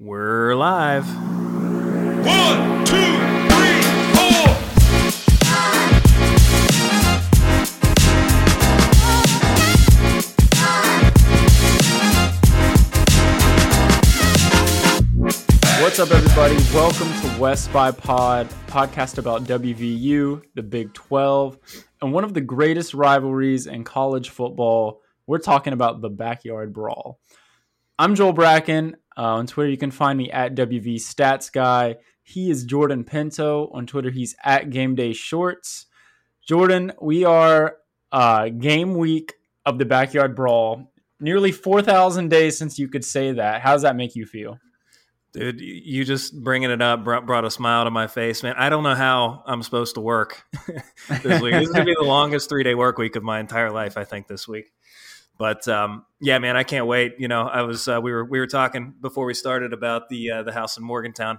We're live. One, two, three, four. What's up, everybody? Welcome to West by Pod, podcast about WVU, the Big 12, and one of the greatest rivalries in college football. We're talking about the backyard brawl. I'm Joel Bracken. Uh, on Twitter, you can find me at WV Stats Guy. He is Jordan Pinto. On Twitter, he's at Game Day Shorts. Jordan, we are uh, game week of the backyard brawl. Nearly 4,000 days since you could say that. How does that make you feel? Dude, you just bringing it up brought, brought a smile to my face, man. I don't know how I'm supposed to work this week. this is going to be the longest three day work week of my entire life, I think, this week. But um, yeah, man, I can't wait. You know, I was uh, we were we were talking before we started about the uh, the house in Morgantown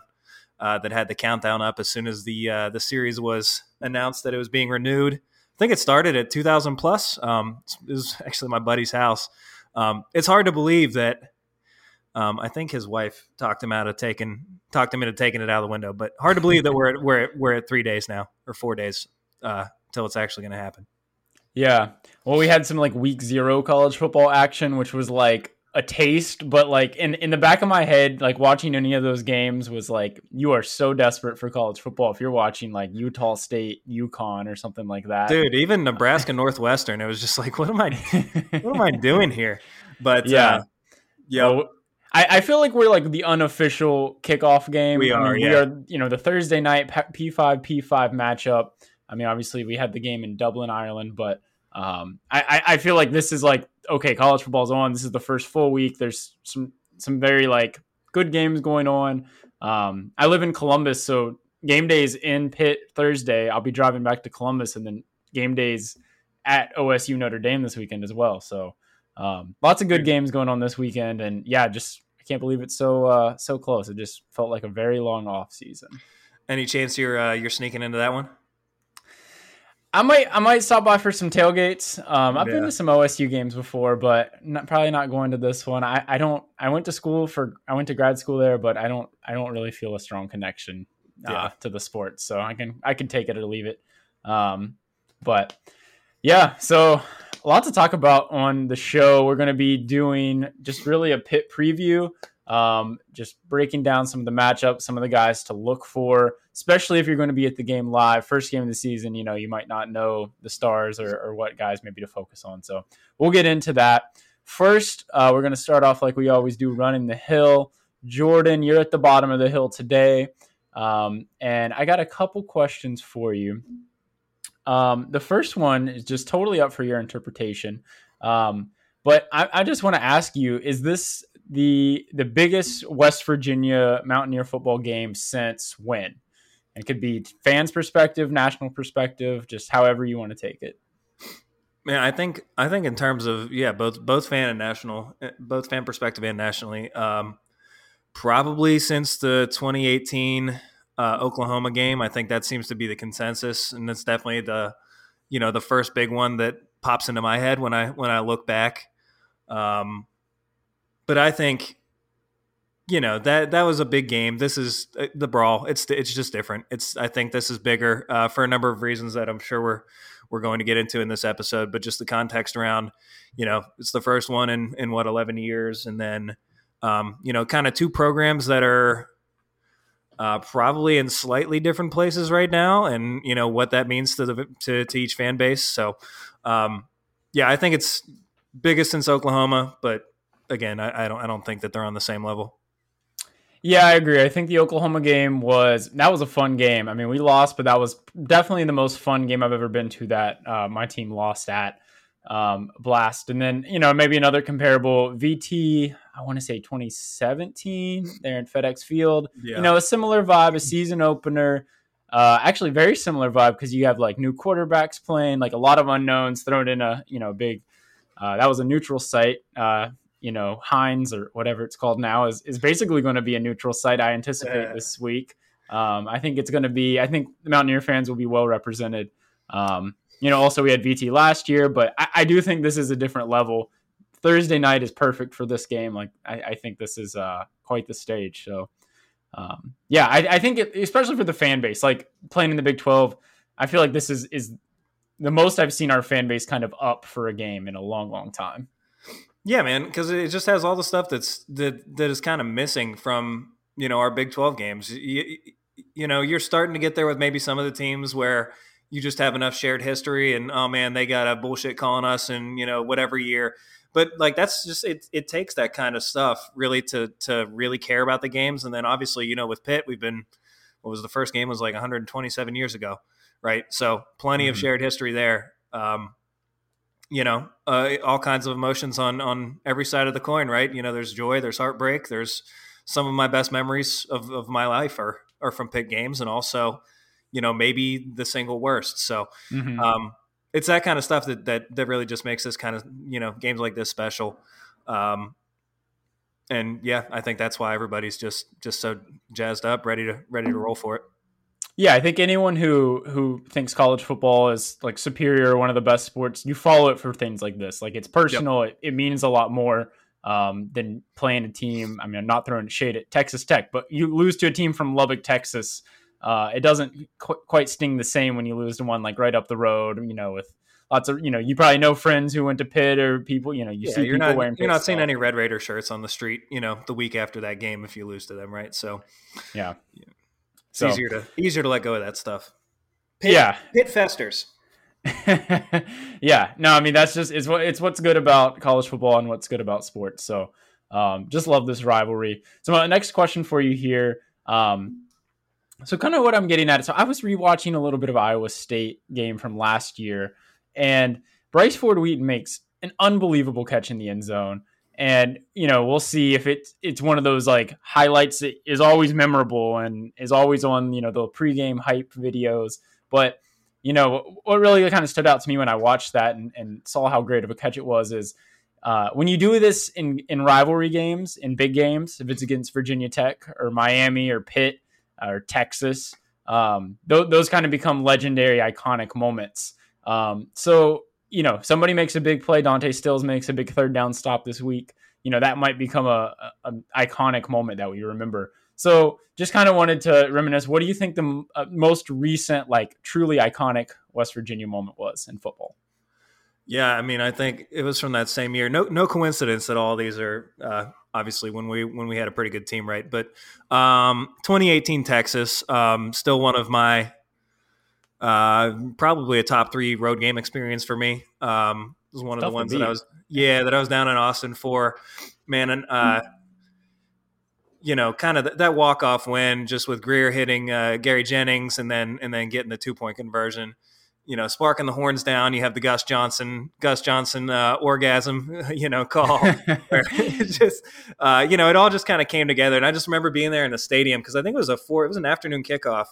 uh, that had the countdown up as soon as the uh, the series was announced that it was being renewed. I think it started at 2,000 plus. Um, it was actually my buddy's house. Um, it's hard to believe that. Um, I think his wife talked him out of taking talked him into taking it out of the window, but hard to believe that we're at, we're at, we're at three days now or four days uh, till it's actually going to happen. Yeah. Well, we had some like week zero college football action, which was like a taste, but like in, in the back of my head, like watching any of those games was like, you are so desperate for college football. If you're watching like Utah State, UConn or something like that. Dude, even Nebraska Northwestern, it was just like, what am I, what am I doing here? But yeah. uh, yeah. Well, I, I feel like we're like the unofficial kickoff game. We I are, mean, yeah. We are, you know, the Thursday night P5 P5 matchup. I mean, obviously we had the game in Dublin, Ireland, but um, I, I, feel like this is like okay, college football's on. This is the first full week. There's some some very like good games going on. Um, I live in Columbus, so game days in Pitt Thursday. I'll be driving back to Columbus, and then game days at OSU Notre Dame this weekend as well. So um, lots of good games going on this weekend, and yeah, just I can't believe it's so uh, so close. It just felt like a very long off season. Any chance you're uh, you're sneaking into that one? I might I might stop by for some tailgates. Um, I've been to some OSU games before, but not, probably not going to this one. I, I don't. I went to school for. I went to grad school there, but I don't. I don't really feel a strong connection uh, Yeah. to the sport. So I can I can take it or leave it. Um, but yeah, so a lot to talk about on the show. We're going to be doing just really a Pitt preview, um, just breaking down some of the matchups, some of the guys to look for, especially if you're going to be at the game live, first game of the season. You know, you might not know the stars or, or what guys maybe to focus on. So we'll get into that. First, uh, we're going to start off like we always do, running the hill. Jordan, you're at the bottom of the hill today. Um, and I got a couple questions for you. Um, the first one is just totally up for your interpretation. Um, but I, I just want to ask you: Is this the the biggest West Virginia Mountaineer football game since when? It could be fans' perspective, national perspective, just however you want to take it. Man, I think I think in terms of yeah, both both fan and national, both fan perspective and nationally. Um, probably since the 2018 uh, Oklahoma game. I think that seems to be the consensus, and it's definitely the you know the first big one that pops into my head when I when I look back. Um, but I think you know that that was a big game. This is uh, the brawl. It's it's just different. It's I think this is bigger uh, for a number of reasons that I'm sure we're we're going to get into in this episode. But just the context around, you know, it's the first one in in what 11 years, and then um, you know, kind of two programs that are uh, probably in slightly different places right now, and you know what that means to the to, to each fan base. So, um, yeah, I think it's biggest since Oklahoma, but again, I, I, don't I don't think that they're on the same level. Yeah, I agree. I think the Oklahoma game was that was a fun game. I mean, we lost, but that was definitely the most fun game I've ever been to. That uh, my team lost at um, Blast, and then you know maybe another comparable VT. I want to say 2017 there in FedEx Field. Yeah. You know, a similar vibe, a season opener. Uh, actually, very similar vibe because you have like new quarterbacks playing, like a lot of unknowns thrown in a you know big. Uh, that was a neutral site. You know, Heinz or whatever it's called now is is basically going to be a neutral site. I anticipate yeah. this week. Um, I think it's going to be. I think the Mountaineer fans will be well represented. Um, you know, also we had VT last year, but I, I do think this is a different level. Thursday night is perfect for this game. Like I, I think this is uh, quite the stage. So um, yeah, I, I think it, especially for the fan base, like playing in the Big Twelve, I feel like this is is the most I've seen our fan base kind of up for a game in a long, long time. Yeah, man, because it just has all the stuff that's that that is kind of missing from you know our Big Twelve games. You, you know, you're starting to get there with maybe some of the teams where you just have enough shared history, and oh man, they got a bullshit calling us, and you know whatever year but like that's just it it takes that kind of stuff really to to really care about the games and then obviously you know with pitt we've been what was the first game was like 127 years ago right so plenty mm-hmm. of shared history there um, you know uh, all kinds of emotions on on every side of the coin right you know there's joy there's heartbreak there's some of my best memories of, of my life are are from pitt games and also you know maybe the single worst so mm-hmm. um, it's that kind of stuff that that that really just makes this kind of you know games like this special. Um, and yeah, I think that's why everybody's just just so jazzed up, ready to ready to roll for it. Yeah, I think anyone who who thinks college football is like superior, one of the best sports, you follow it for things like this. Like it's personal. Yep. It, it, means a lot more um, than playing a team. I mean, I'm not throwing shade at Texas Tech, but you lose to a team from Lubbock, Texas, uh, it doesn't qu- quite sting the same when you lose to one like right up the road, you know, with lots of you know you probably know friends who went to Pitt or people you know you yeah, see you're people not, wearing you're not seeing any Red Raider shirts on the street you know the week after that game if you lose to them right so yeah, yeah. It's so, easier to easier to let go of that stuff. Pitt, yeah. pit festers. Yeah. No I mean that's just it's what it's what's good about college football and what's good about sports. So um, just love this rivalry. So my next question for you here um, so kind of what I'm getting at. So I was rewatching a little bit of Iowa State game from last year, and Bryce Ford Wheaton makes an unbelievable catch in the end zone. And you know, we'll see if it's it's one of those like highlights that is always memorable and is always on you know the pregame hype videos. But you know, what really kind of stood out to me when I watched that and, and saw how great of a catch it was is uh, when you do this in in rivalry games, in big games, if it's against Virginia Tech or Miami or Pitt or Texas. Um, th- those kind of become legendary, iconic moments. Um, so you know, somebody makes a big play. Dante Stills makes a big third down stop this week. You know, that might become a, a, a iconic moment that we remember. So, just kind of wanted to reminisce. What do you think the uh, most recent, like, truly iconic West Virginia moment was in football? Yeah, I mean, I think it was from that same year. No, no coincidence that all these are uh, obviously when we when we had a pretty good team, right? But um, 2018 Texas, um, still one of my uh, probably a top three road game experience for me. Um, it was one of Tough the ones that I was yeah that I was down in Austin for. Man, and uh, you know, kind of th- that walk off win just with Grier hitting uh, Gary Jennings and then and then getting the two point conversion you know, sparking the horns down. You have the Gus Johnson, Gus Johnson uh, orgasm, you know, call. just, uh, you know, it all just kind of came together. And I just remember being there in the stadium because I think it was a four, it was an afternoon kickoff.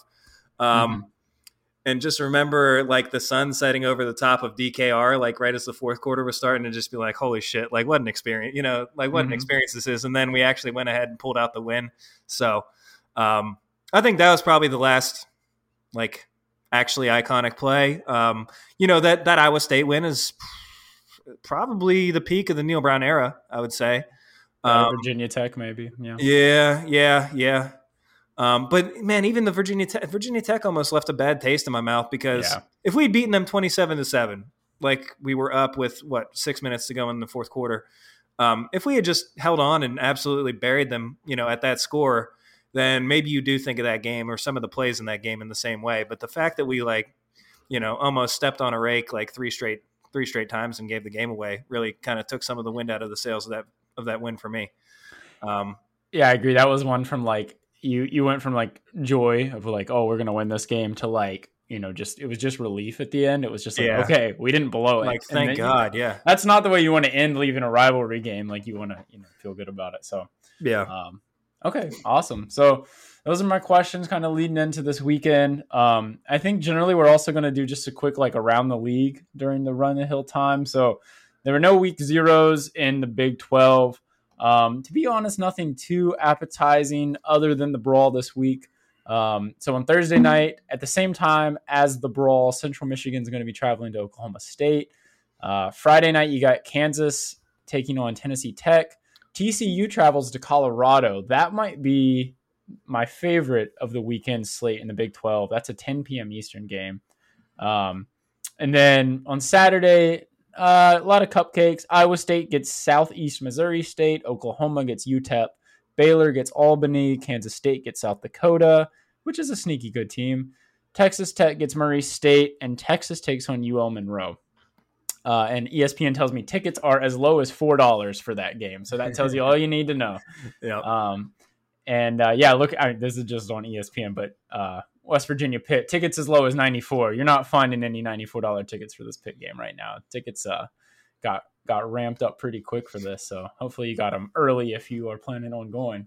Um, mm-hmm. And just remember like the sun setting over the top of DKR, like right as the fourth quarter was starting, and just be like, "Holy shit! Like what an experience! You know, like what mm-hmm. an experience this is." And then we actually went ahead and pulled out the win. So um, I think that was probably the last like actually iconic play. Um, you know that that Iowa State win is probably the peak of the Neal Brown era. I would say. Um, Virginia Tech, maybe. Yeah. Yeah. Yeah. Yeah. Um, but man, even the Virginia Tech, Virginia Tech almost left a bad taste in my mouth because yeah. if we'd beaten them twenty-seven to seven, like we were up with what six minutes to go in the fourth quarter, um, if we had just held on and absolutely buried them, you know, at that score, then maybe you do think of that game or some of the plays in that game in the same way. But the fact that we like, you know, almost stepped on a rake like three straight three straight times and gave the game away really kind of took some of the wind out of the sails of that of that win for me. Um, yeah, I agree. That was one from like you you went from like joy of like oh we're gonna win this game to like you know just it was just relief at the end. It was just like yeah. okay we didn't blow it. Like thank god you, yeah. that's not the way you want to end leaving a rivalry game like you want to you know feel good about it so yeah. um okay awesome. So those are my questions kind of leading into this weekend. Um i think generally we're also going to do just a quick like around the league during the run the hill time. So there were no week zeros in the big 12 um, to be honest, nothing too appetizing other than the brawl this week. Um, so on Thursday night, at the same time as the brawl, Central Michigan is going to be traveling to Oklahoma State. Uh, Friday night, you got Kansas taking on Tennessee Tech. TCU travels to Colorado. That might be my favorite of the weekend slate in the Big 12. That's a 10 p.m. Eastern game. Um, and then on Saturday, uh, a lot of cupcakes. Iowa State gets Southeast Missouri State. Oklahoma gets UTEP. Baylor gets Albany. Kansas State gets South Dakota, which is a sneaky good team. Texas Tech gets Murray State, and Texas takes on UL Monroe. Uh, and ESPN tells me tickets are as low as four dollars for that game. So that tells you all you need to know. Yeah. Um, and uh, yeah, look, I mean, this is just on ESPN, but uh, West Virginia Pitt tickets as low as 94. You're not finding any $94 tickets for this Pitt game right now. Tickets uh got got ramped up pretty quick for this, so hopefully you got them early if you are planning on going.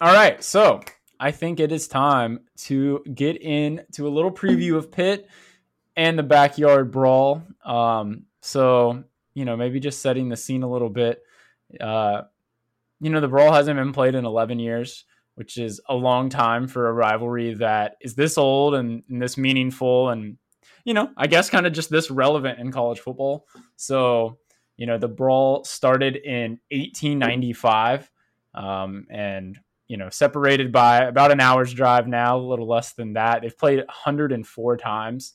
All right, so I think it is time to get into a little preview of Pitt and the backyard brawl. Um, so you know, maybe just setting the scene a little bit. Uh, you know, the brawl hasn't been played in 11 years which is a long time for a rivalry that is this old and, and this meaningful and you know i guess kind of just this relevant in college football. So you know the brawl started in 1895 um, and you know separated by about an hour's drive now a little less than that. They've played 104 times.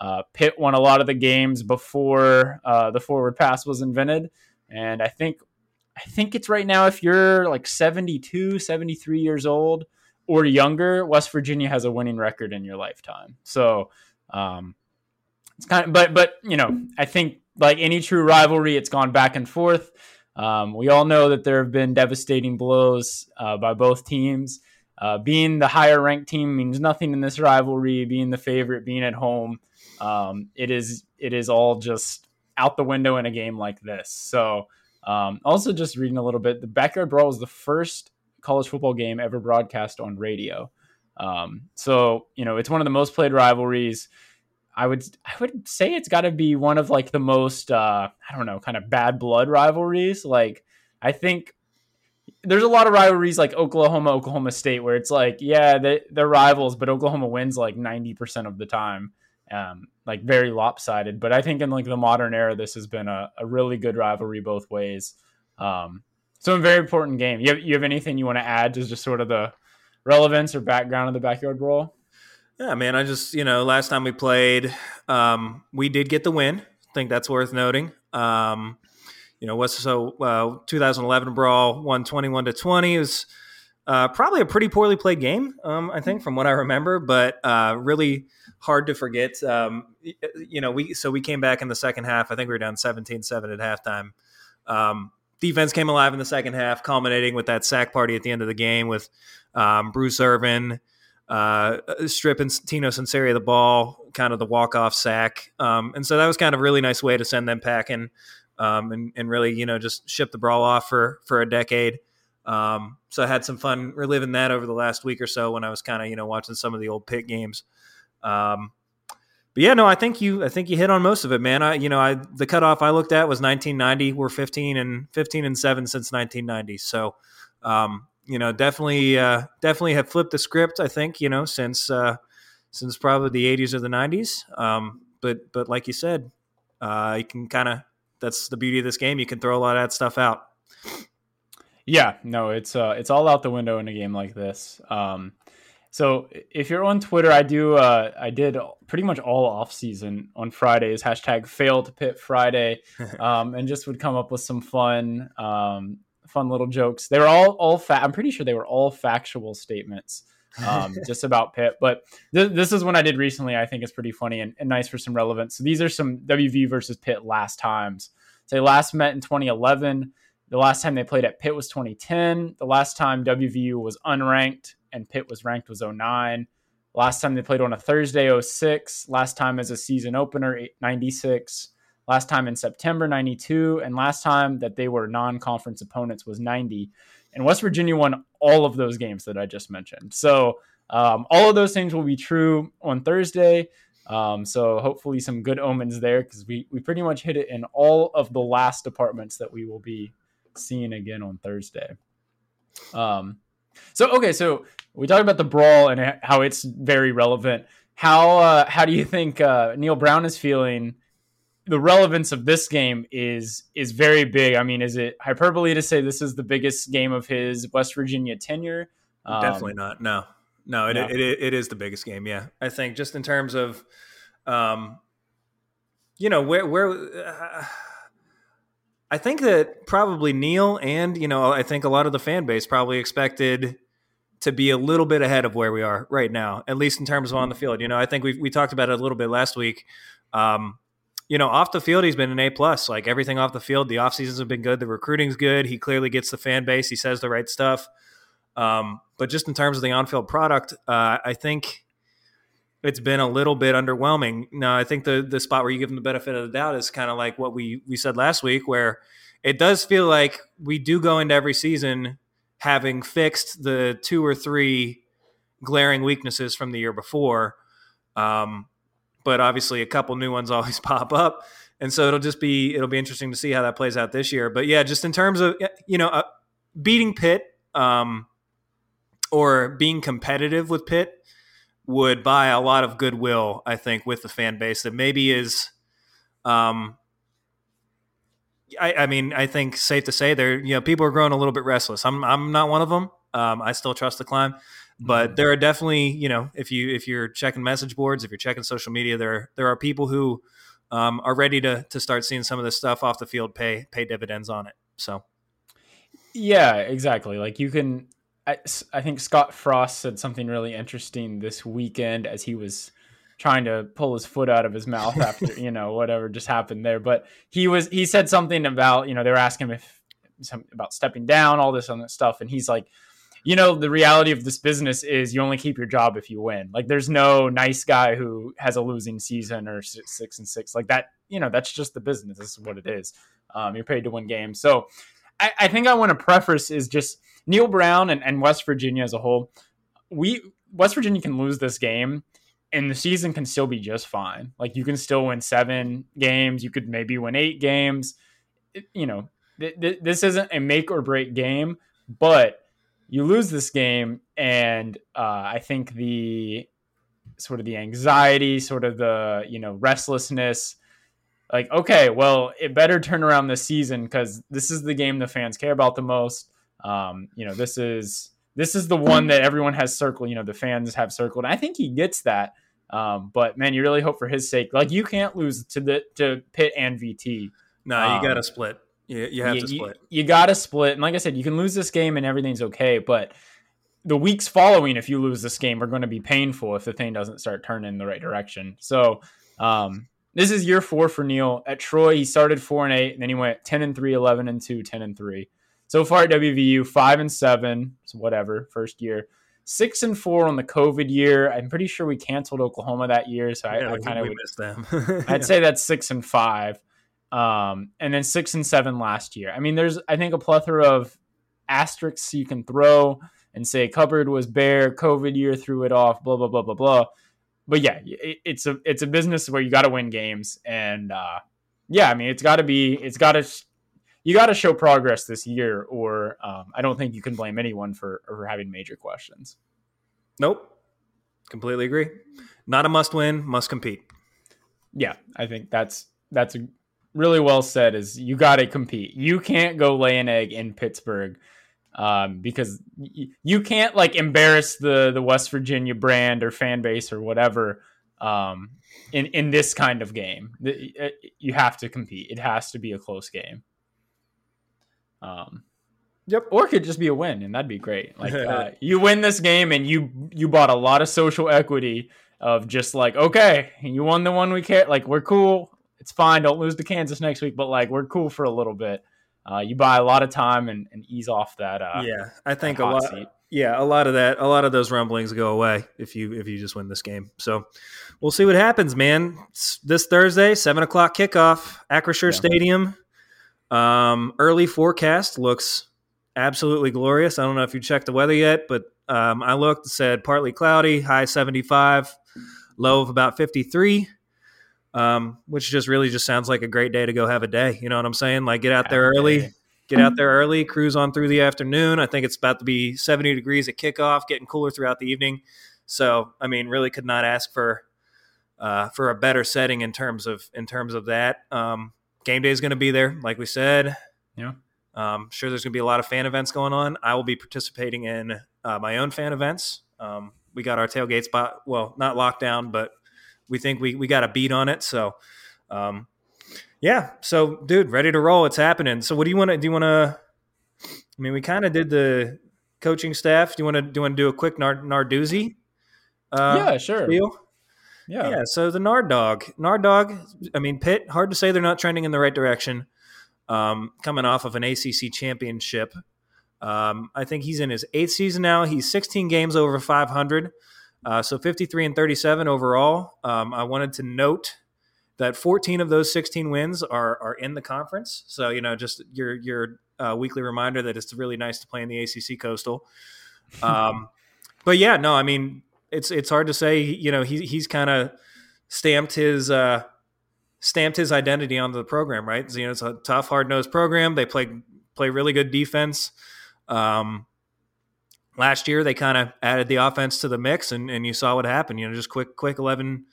Uh, pitt won a lot of the games before uh, the forward pass was invented. And i think I think it's right now if you're like 72, 73 years old or younger, West Virginia has a winning record in your lifetime. So, um, it's kind of, but, but, you know, I think like any true rivalry, it's gone back and forth. Um, we all know that there have been devastating blows uh, by both teams. Uh, being the higher ranked team means nothing in this rivalry. Being the favorite, being at home, um, it is it is all just out the window in a game like this. So um, also, just reading a little bit, the Backyard Brawl was the first college football game ever broadcast on radio. Um, so you know, it's one of the most played rivalries. I would I would say it's got to be one of like the most uh, I don't know, kind of bad blood rivalries. Like I think there's a lot of rivalries like Oklahoma, Oklahoma State, where it's like, yeah, they, they're rivals, but Oklahoma wins like 90% of the time um, like very lopsided. But I think in like the modern era, this has been a, a really good rivalry both ways. Um, so a very important game. You have, you have anything you want to add to just sort of the relevance or background of the backyard brawl? Yeah, man. I just you know last time we played, um, we did get the win. I think that's worth noting. Um, you know, what's so uh, 2011 brawl won 21 to 20 it was uh, probably a pretty poorly played game. Um, I think from what I remember, but uh, really hard to forget. Um, you know, we so we came back in the second half. I think we were down 17-7 at halftime. Um, defense came alive in the second half, culminating with that sack party at the end of the game with um, Bruce Irvin uh, stripping Tino Sunseri the ball, kind of the walk off sack. Um, and so that was kind of a really nice way to send them packing um, and, and really, you know, just ship the brawl off for for a decade. Um, so I had some fun reliving that over the last week or so when I was kind of, you know, watching some of the old Pitt games. Um, but yeah, no, I think you I think you hit on most of it, man. I you know I the cutoff I looked at was 1990. We're 15 and 15 and seven since 1990. So um, you know definitely uh, definitely have flipped the script. I think you know since uh, since probably the 80s or the 90s. Um, but but like you said, uh, you can kind of that's the beauty of this game. You can throw a lot of that stuff out. Yeah, no, it's uh, it's all out the window in a game like this. Um, so if you're on Twitter, I do uh, I did pretty much all off season on Fridays hashtag fail to Pitt Friday, um, and just would come up with some fun um, fun little jokes. They were all all fa- I'm pretty sure they were all factual statements um, just about Pitt. But th- this is one I did recently. I think is pretty funny and, and, nice for some relevance. So these are some WV versus Pitt last times. So they last met in 2011. The last time they played at Pitt was 2010. The last time WVU was unranked and Pitt was ranked was 09. Last time they played on a Thursday 06. Last time as a season opener 96. Last time in September 92. And last time that they were non conference opponents was 90. And West Virginia won all of those games that I just mentioned. So um, all of those things will be true on Thursday. Um, so hopefully some good omens there because we, we pretty much hit it in all of the last departments that we will be seeing again on Thursday. Um, so okay, so we talked about the brawl and how it's very relevant. How uh, how do you think uh, Neal Brown is feeling? The relevance of this game is is very big. I mean, is it hyperbole to say this is the biggest game of his West Virginia tenure? Um, Definitely not. No, no, it, no. It, it, it is the biggest game. Yeah, I think just in terms of, um, you know, where where. Uh, I think that probably Neal and you know I think a lot of the fan base probably expected to be a little bit ahead of where we are right now, at least in terms of on the field. You know, I think we we talked about it a little bit last week. Um, you know, off the field, he's been an A plus. Like everything off the field, the off seasons have been good. The recruiting's good. He clearly gets the fan base. He says the right stuff. Um, but just in terms of the on field product, uh, I think it's been a little bit underwhelming. Now, I think the the spot where you give them the benefit of the doubt is kind of like what we we said last week, where it does feel like we do go into every season having fixed the two or three glaring weaknesses from the year before. Um, but obviously, a couple new ones always pop up, and so it'll just be it'll be interesting to see how that plays out this year. But yeah, just in terms of you know uh, beating Pitt um, or being competitive with Pitt would buy a lot of goodwill, I think, with the fan base that maybe is. Um, I, I mean, I think safe to say there, you know, people are growing a little bit restless. I'm, I'm not one of them. Um, I still trust the climb, but mm-hmm. there are definitely, you know, if you if you're checking message boards, if you're checking social media, there there are people who um, are ready to to start seeing some of this stuff off the field pay pay dividends on it. So, yeah, exactly. Like you can I, I think Scott Frost said something really interesting this weekend as he was trying to pull his foot out of his mouth after you know whatever just happened there. But he was he said something about you know they were asking him if some, about stepping down, all this other stuff, and he's like, you know, the reality of this business is you only keep your job if you win. Like there's no nice guy who has a losing season or six, six and six like that. You know, that's just the business. This is what it is. Um, you're paid to win games. So I, I think I want to preface is just Neal Brown and, and West Virginia as a whole. We West Virginia can lose this game and the season can still be just fine. Like you can still win seven games. You could maybe win eight games. You know, th- th- this isn't a make or break game, but you lose this game, and uh, I think the sort of the anxiety, sort of the you know restlessness, like okay, well, it better turn around this season because this is the game the fans care about the most. Um, you know, this is this is the one that everyone has circled. You know, the fans have circled. I think he gets that. Um, but man, you really hope for his sake. Like you can't lose to the to Pitt and VT. No, you um, got to split. You, you have you, to split. You, you got to split. And like I said, you can lose this game and everything's okay. But the weeks following, if you lose this game, are going to be painful if the thing doesn't start turning in the right direction. So um, this is year four for Neal. at Troy. He started four and eight, and then he went 10 and three, 11 and two, 10 and three. So far at WVU, five and seven, so whatever, first year. Six and four on the COVID year. I'm pretty sure we canceled Oklahoma that year, so I, I kind of missed them. I'd say that's six and five, um, and then six and seven last year. I mean, there's I think a plethora of asterisks you can throw and say cupboard was bare, COVID year threw it off, blah blah blah blah blah. But yeah, it, it's a it's a business where you got to win games, and uh, yeah, I mean it's got to be it's got to you got to show progress this year, or um, I don't think you can blame anyone for for having major questions. Nope, completely agree. Not a must win, must compete. Yeah, I think that's that's really well said. Is you got to compete. You can't go lay an egg in Pittsburgh um, because y- you can't like embarrass the the West Virginia brand or fan base or whatever um, in in this kind of game. The- You have to compete. It has to be a close game. Um, Yep. or it could just be a win, and that'd be great. Like uh, you win this game, and you you bought a lot of social equity of just like okay, you won the one we care. Like we're cool. It's fine. Don't lose to Kansas next week, but like we're cool for a little bit. Uh, you buy a lot of time and, and ease off that. Uh, yeah, I think a lot. seat. Yeah, a lot of that, a lot of those rumblings go away if you if you just win this game. So we'll see what happens, man. It's this Thursday, seven o'clock kickoff, Acrisure Yeah. Stadium. Um, early forecast looks absolutely glorious. I don't know if you checked the weather yet, but um, I looked said partly cloudy, high seventy five, low of about fifty three. Um, which just really just sounds like a great day to go have a day. You know what I'm saying? Like get out there early, get out there early, cruise on through the afternoon. I think it's about to be 70 degrees at kickoff, getting cooler throughout the evening. So, I mean, really could not ask for uh, for a better setting in terms of in terms of that. Um, game day is going to be there, like we said. Yeah. Um, sure, there's going to be a lot of fan events going on. I will be participating in uh, my own fan events. Um, we got our tailgate spot, well, not locked down, but we think we, we got a beat on it. So, um, yeah. So, dude, ready to roll. It's happening. So, what do you want to do? You want to? I mean, we kind of did the coaching staff. Do you want to do you want to do a quick Nard, Narduzzi? Uh, yeah, sure. Yeah. Yeah. So the Nard dog, Nard dog. I mean, Pitt. Hard to say they're not trending in the right direction. Um, coming off of an ACC championship, um, I think he's in his eighth season now. He's 16 games over 500, uh, so 53 and 37 overall. Um, I wanted to note that 14 of those 16 wins are are in the conference. So you know, just your your uh, weekly reminder that it's really nice to play in the ACC Coastal. Um, but yeah, no, I mean, it's it's hard to say. You know, he he's kind of stamped his uh, stamped his identity onto the program, right? You know, it's a tough, hard nosed program. They play play really good defense. Um, last year, they kind of added the offense to the mix, and, and you saw what happened. You know, just quick quick eleven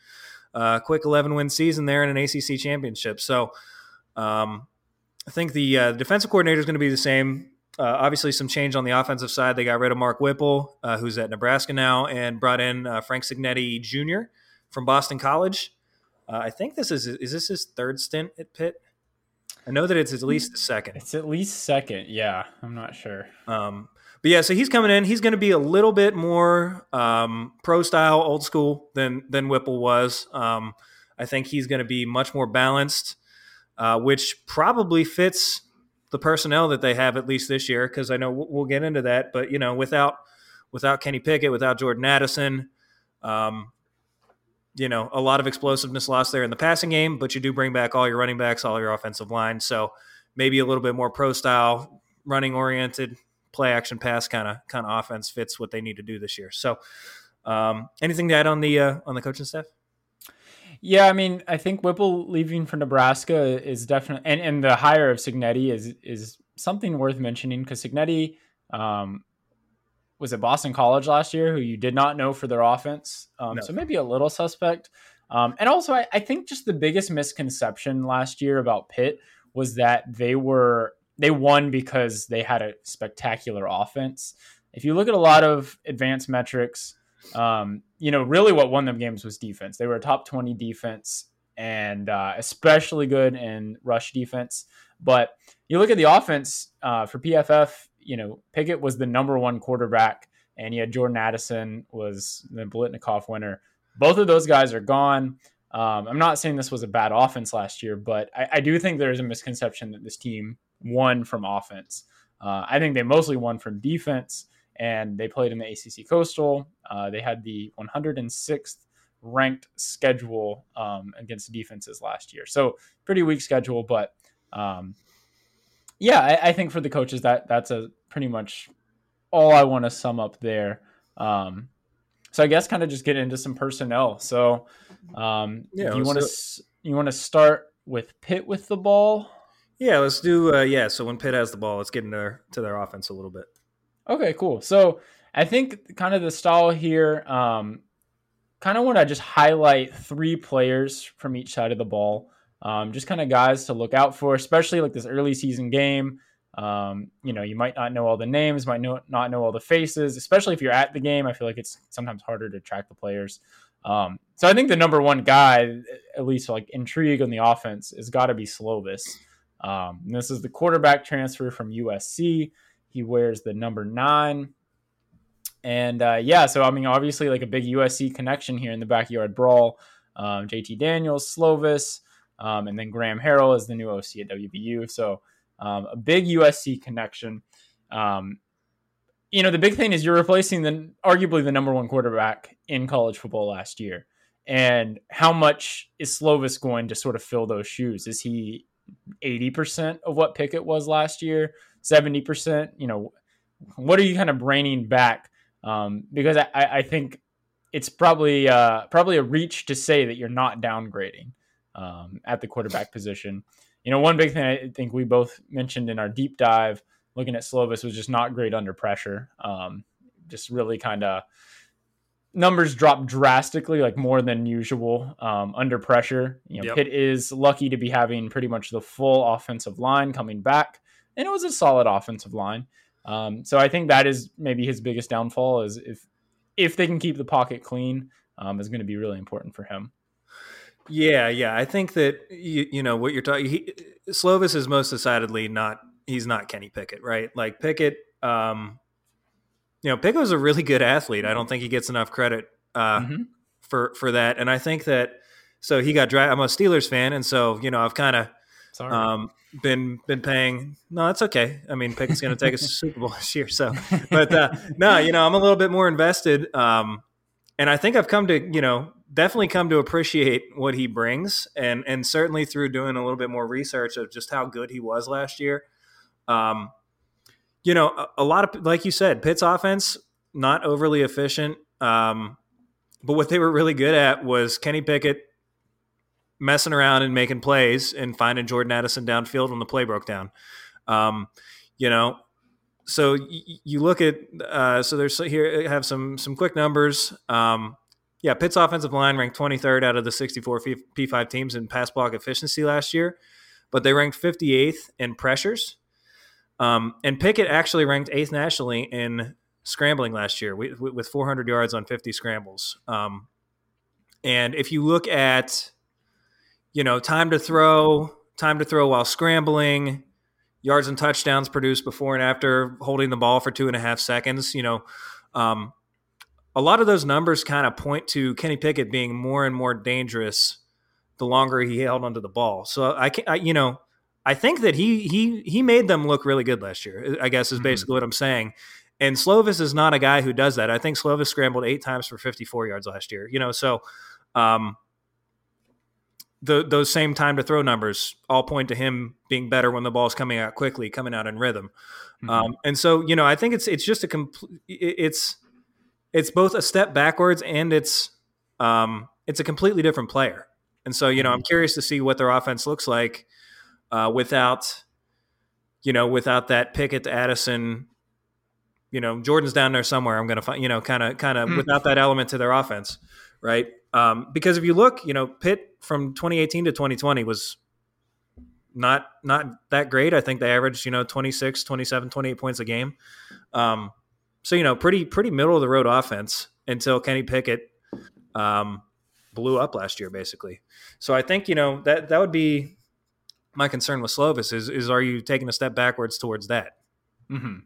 uh, quick eleven win season there in an ACC championship. So. Um, I think the uh, defensive coordinator is going to be the same. Uh, obviously, some change on the offensive side. They got rid of Mark Whipple, uh, who's at Nebraska now, and brought in uh, Frank Cignetti Jr. from Boston College. Uh, I think this is is this his third stint at Pitt. I know that it's at least the second. It's at least second. Yeah, I'm not sure. Um, but yeah, so he's coming in. He's going to be a little bit more um, pro style, old school than than Whipple was. Um, I think he's going to be much more balanced, uh, which probably fits the personnel that they have at least this year. Because I know we'll, get into that, but you know, without without Kenny Pickett, without Jordan Addison, um, you know, a lot of explosiveness lost there in the passing game. But you do bring back all your running backs, all your offensive line, so maybe a little bit more pro style, running oriented, play action pass kind of kind of offense fits what they need to do this year. So, um, anything to add on the uh, on the coaching staff? Yeah, I mean, I think Whipple leaving for Nebraska is definitely, and, and the hire of Cignetti is is something worth mentioning because Cignetti um, was at Boston College last year, who you did not know for their offense, um, No. so maybe a little suspect. Um, and also, I, I think just the biggest misconception last year about Pitt was that they were they won because they had a spectacular offense. If you look at a lot of advanced metrics, um, you know, really what won them games was defense. They were a top 20 defense and uh, especially good in rush defense. But you look at the offense uh, for PFF, you know, Pickett was the number one quarterback, and you had Jordan Addison was the Biletnikoff winner. Both of those guys are gone. Um, I'm not saying this was a bad offense last year, but I, I do think there is a misconception that this team won from offense. Uh, I think they mostly won from defense, and they played in the ACC Coastal. Uh, they had the 106th ranked schedule um, against defenses last year, so pretty weak schedule. But um, yeah, I, I think for the coaches that that's a pretty much all I want to sum up there. Um, so I guess kind of just get into some personnel. So, um, Yeah, if you want to you want to start with Pitt with the ball. Yeah, let's do. Uh, yeah, so when Pitt has the ball, let's get into their, to their offense a little bit. Okay, cool. So I think kind of the style here, um, kind of want to just highlight three players from each side of the ball. Um, just kind of guys to look out for, especially like this early season game. Um, you know, you might not know all the names, might know, not know all the faces, especially if you're at the game. I feel like it's sometimes harder to track the players. Um, so I think the number one guy, at least like intrigue on the offense, has got to be Slovis. Um, this is the quarterback transfer from USC. He wears the number nine. And uh, yeah, so I mean, obviously, like a big USC connection here in the backyard brawl. Um, JT Daniels, Slovis, um, and then Graham Harrell is the new OC at WVU. So um, a big USC connection. Um, you know, the big thing is you're replacing the arguably the number one quarterback in college football last year. And how much is Slovis going to sort of fill those shoes? Is he 80% of what Pickett was last year? 70%? You know, what are you kind of braining back? Um, because I, I think it's probably uh, probably a reach to say that you're not downgrading um, at the quarterback position. You know, one big thing I think we both mentioned in our deep dive looking at Slovis was just not great under pressure. Um, just really kind of numbers dropped drastically, like more than usual um, under pressure. You know, Yep. Pitt is lucky to be having pretty much the full offensive line coming back, and it was a solid offensive line. Um, so I think that is maybe his biggest downfall is if if they can keep the pocket clean, um, is going to be really important for him. Yeah, yeah. I think that you, you know what you're talking. He, Slovis is most decidedly not. He's not Kenny Pickett, right? Like Pickett. Um, you know, was a really good athlete. I don't think he gets enough credit uh, Mhm. for for that. And I think that so he got drafted. I'm a Steelers fan, and so you know I've kind of um, been been paying. No, that's okay. I mean, Pickett's going to take us to Super Bowl this year, so. But uh, no, you know, I'm a little bit more invested, um, and I think I've come to you know definitely come to appreciate what he brings, and and certainly through doing a little bit more research of just how good he was last year. Um, you know, a, a lot of like you said, Pitt's offense not overly efficient. Um, but what they were really good at was Kenny Pickett messing around and making plays and finding Jordan Addison downfield when the play broke down. Um, you know, so y- you look at uh, so there's here have some some quick numbers. Um, yeah, Pitt's offensive line ranked 23rd out of the 64 P- P5 teams in pass block efficiency last year, but they ranked 58th in pressures. Um, and Pickett actually ranked eighth nationally in scrambling last year with, with 400 yards on 50 scrambles. Um, and if you look at, you know, time to throw, time to throw while scrambling, yards and touchdowns produced before and after holding the ball for two and a half seconds, you know, um, a lot of those numbers kind of point to Kenny Pickett being more and more dangerous the longer he held onto the ball. So I can, I, you know, I think that he he he made them look really good last year. I guess is Mhm. basically what I'm saying. And Slovis is not a guy who does that. I think Slovis scrambled eight times for 54 yards last year. You know, so um, the those same time to throw numbers all point to him being better when the ball's coming out quickly, coming out in rhythm. Mhm. Um, and so you know, I think it's it's just a complete it's it's both a step backwards and it's um, it's a completely different player. And so you know, I'm curious to see what their offense looks like uh, without you know without that Pickett to Addison. You know, Jordan's down there somewhere. I'm going to find you know kind of kind of Hmm. without that element to their offense, right? Um, because if you look, you know, Pitt from 2018 to 2020 was not not that great. I think they averaged, you know, 26, 27, 28 points a game. Um, so, you know, pretty pretty middle of the road offense until Kenny Pickett um, blew up last year, basically. So I think, you know, that that would be my concern with Slovis is is are you taking a step backwards towards that? hmm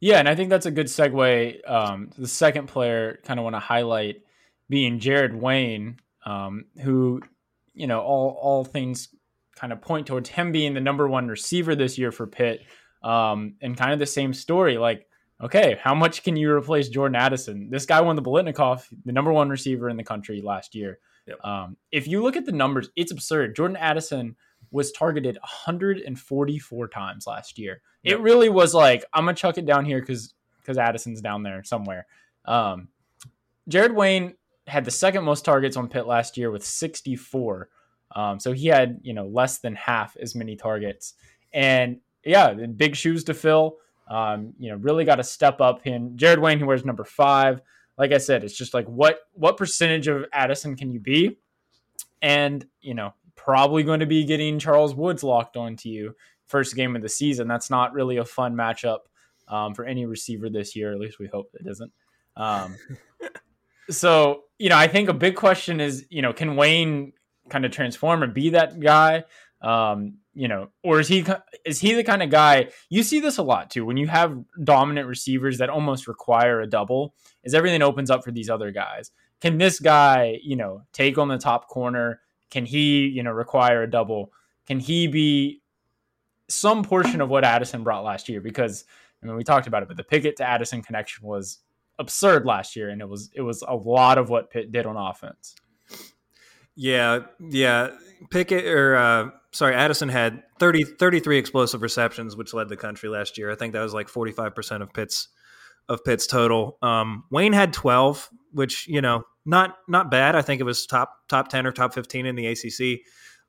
Yeah, and I think that's a good segue. Um, the second player, kind of want to highlight, being Jared Wayne, um, who, you know, all all things kind of point towards him being the number one receiver this year for Pitt, um, and kind of the same story. Like, okay, how much can you replace Jordan Addison? This guy won the Biletnikoff, the number one receiver in the country last year. Yep. Um, if you look at the numbers, it's absurd. Jordan Addison was targeted 144 times last year. It really was like I'm gonna chuck it down here because because Addison's down there somewhere. Um, Jared Wayne had the second most targets on Pitt last year with 64. Um, so he had, you know, less than half as many targets. And yeah, big shoes to fill. Um, you know, really got to step up in Jared Wayne, who wears number five. Like I said, it's just like what what percentage of Addison can you be? And, you know, probably going to be getting Charles Woods locked onto you first game of the season. That's not really a fun matchup um, for any receiver this year. At least we hope it isn't. Um, so, you know, I think a big question is, you know, can Wayne kind of transform and be that guy? Um, you know, or is he is he the kind of guy you see this a lot too when you have dominant receivers that almost require a double? Is everything opens up for these other guys? Can this guy, you know, take on the top corner? Can he, you know, require a double? Can he be some portion of what Addison brought last year? Because I mean, we talked about it, but the Pickett to Addison connection was absurd last year, and it was it was a lot of what Pitt did on offense. Yeah, yeah. Pickett or uh, sorry, Addison had 30, 33 explosive receptions, which led the country last year. I think that was like forty five percent of Pitt's of Pitt's total. Um, Wayne had twelve, which you know not not bad. I think it was top top ten or top fifteen in the ACC,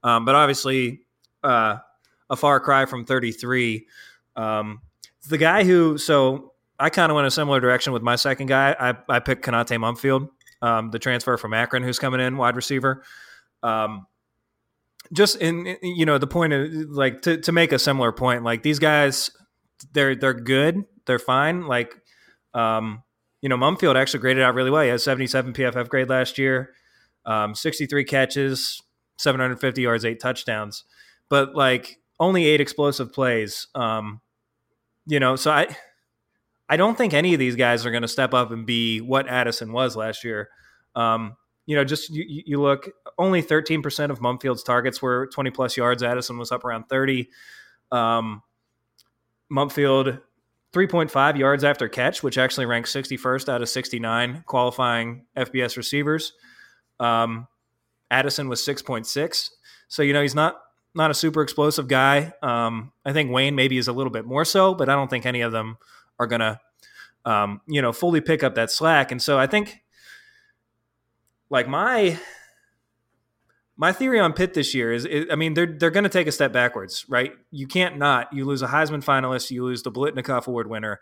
um, but obviously uh, a far cry from thirty three. Um, the guy who so I kind of went a similar direction with my second guy. I, I picked Konata Mumpfield, um, the transfer from Akron, who's coming in, wide receiver. Um, just in you know the point of like to, to make a similar point, like these guys, they're they're good, they're fine. Like, um, you know, Mumpfield actually graded out really well. He had 77 PFF grade last year, um, 63 catches, 750 yards, eight touchdowns, but like only eight explosive plays. Um, you know, so I I don't think any of these guys are going to step up and be what Addison was last year. Um, you know, just you, you, look, only 13% of Mumpfield's targets were 20 plus yards. Addison was up around 30. Um, Mumpfield, 3.5 yards after catch, which actually ranks 61st out of 69 qualifying FBS receivers. Um, Addison was 6.6. So, you know, he's not not a super explosive guy. Um, I think Wayne maybe is a little bit more so, but I don't think any of them are going to, um, you know, fully pick up that slack. And so I think, like my my theory on Pitt this year is, is I mean, they're they're going to take a step backwards, right? You can't not. You lose a Heisman finalist, you lose the Biletnikoff Award winner.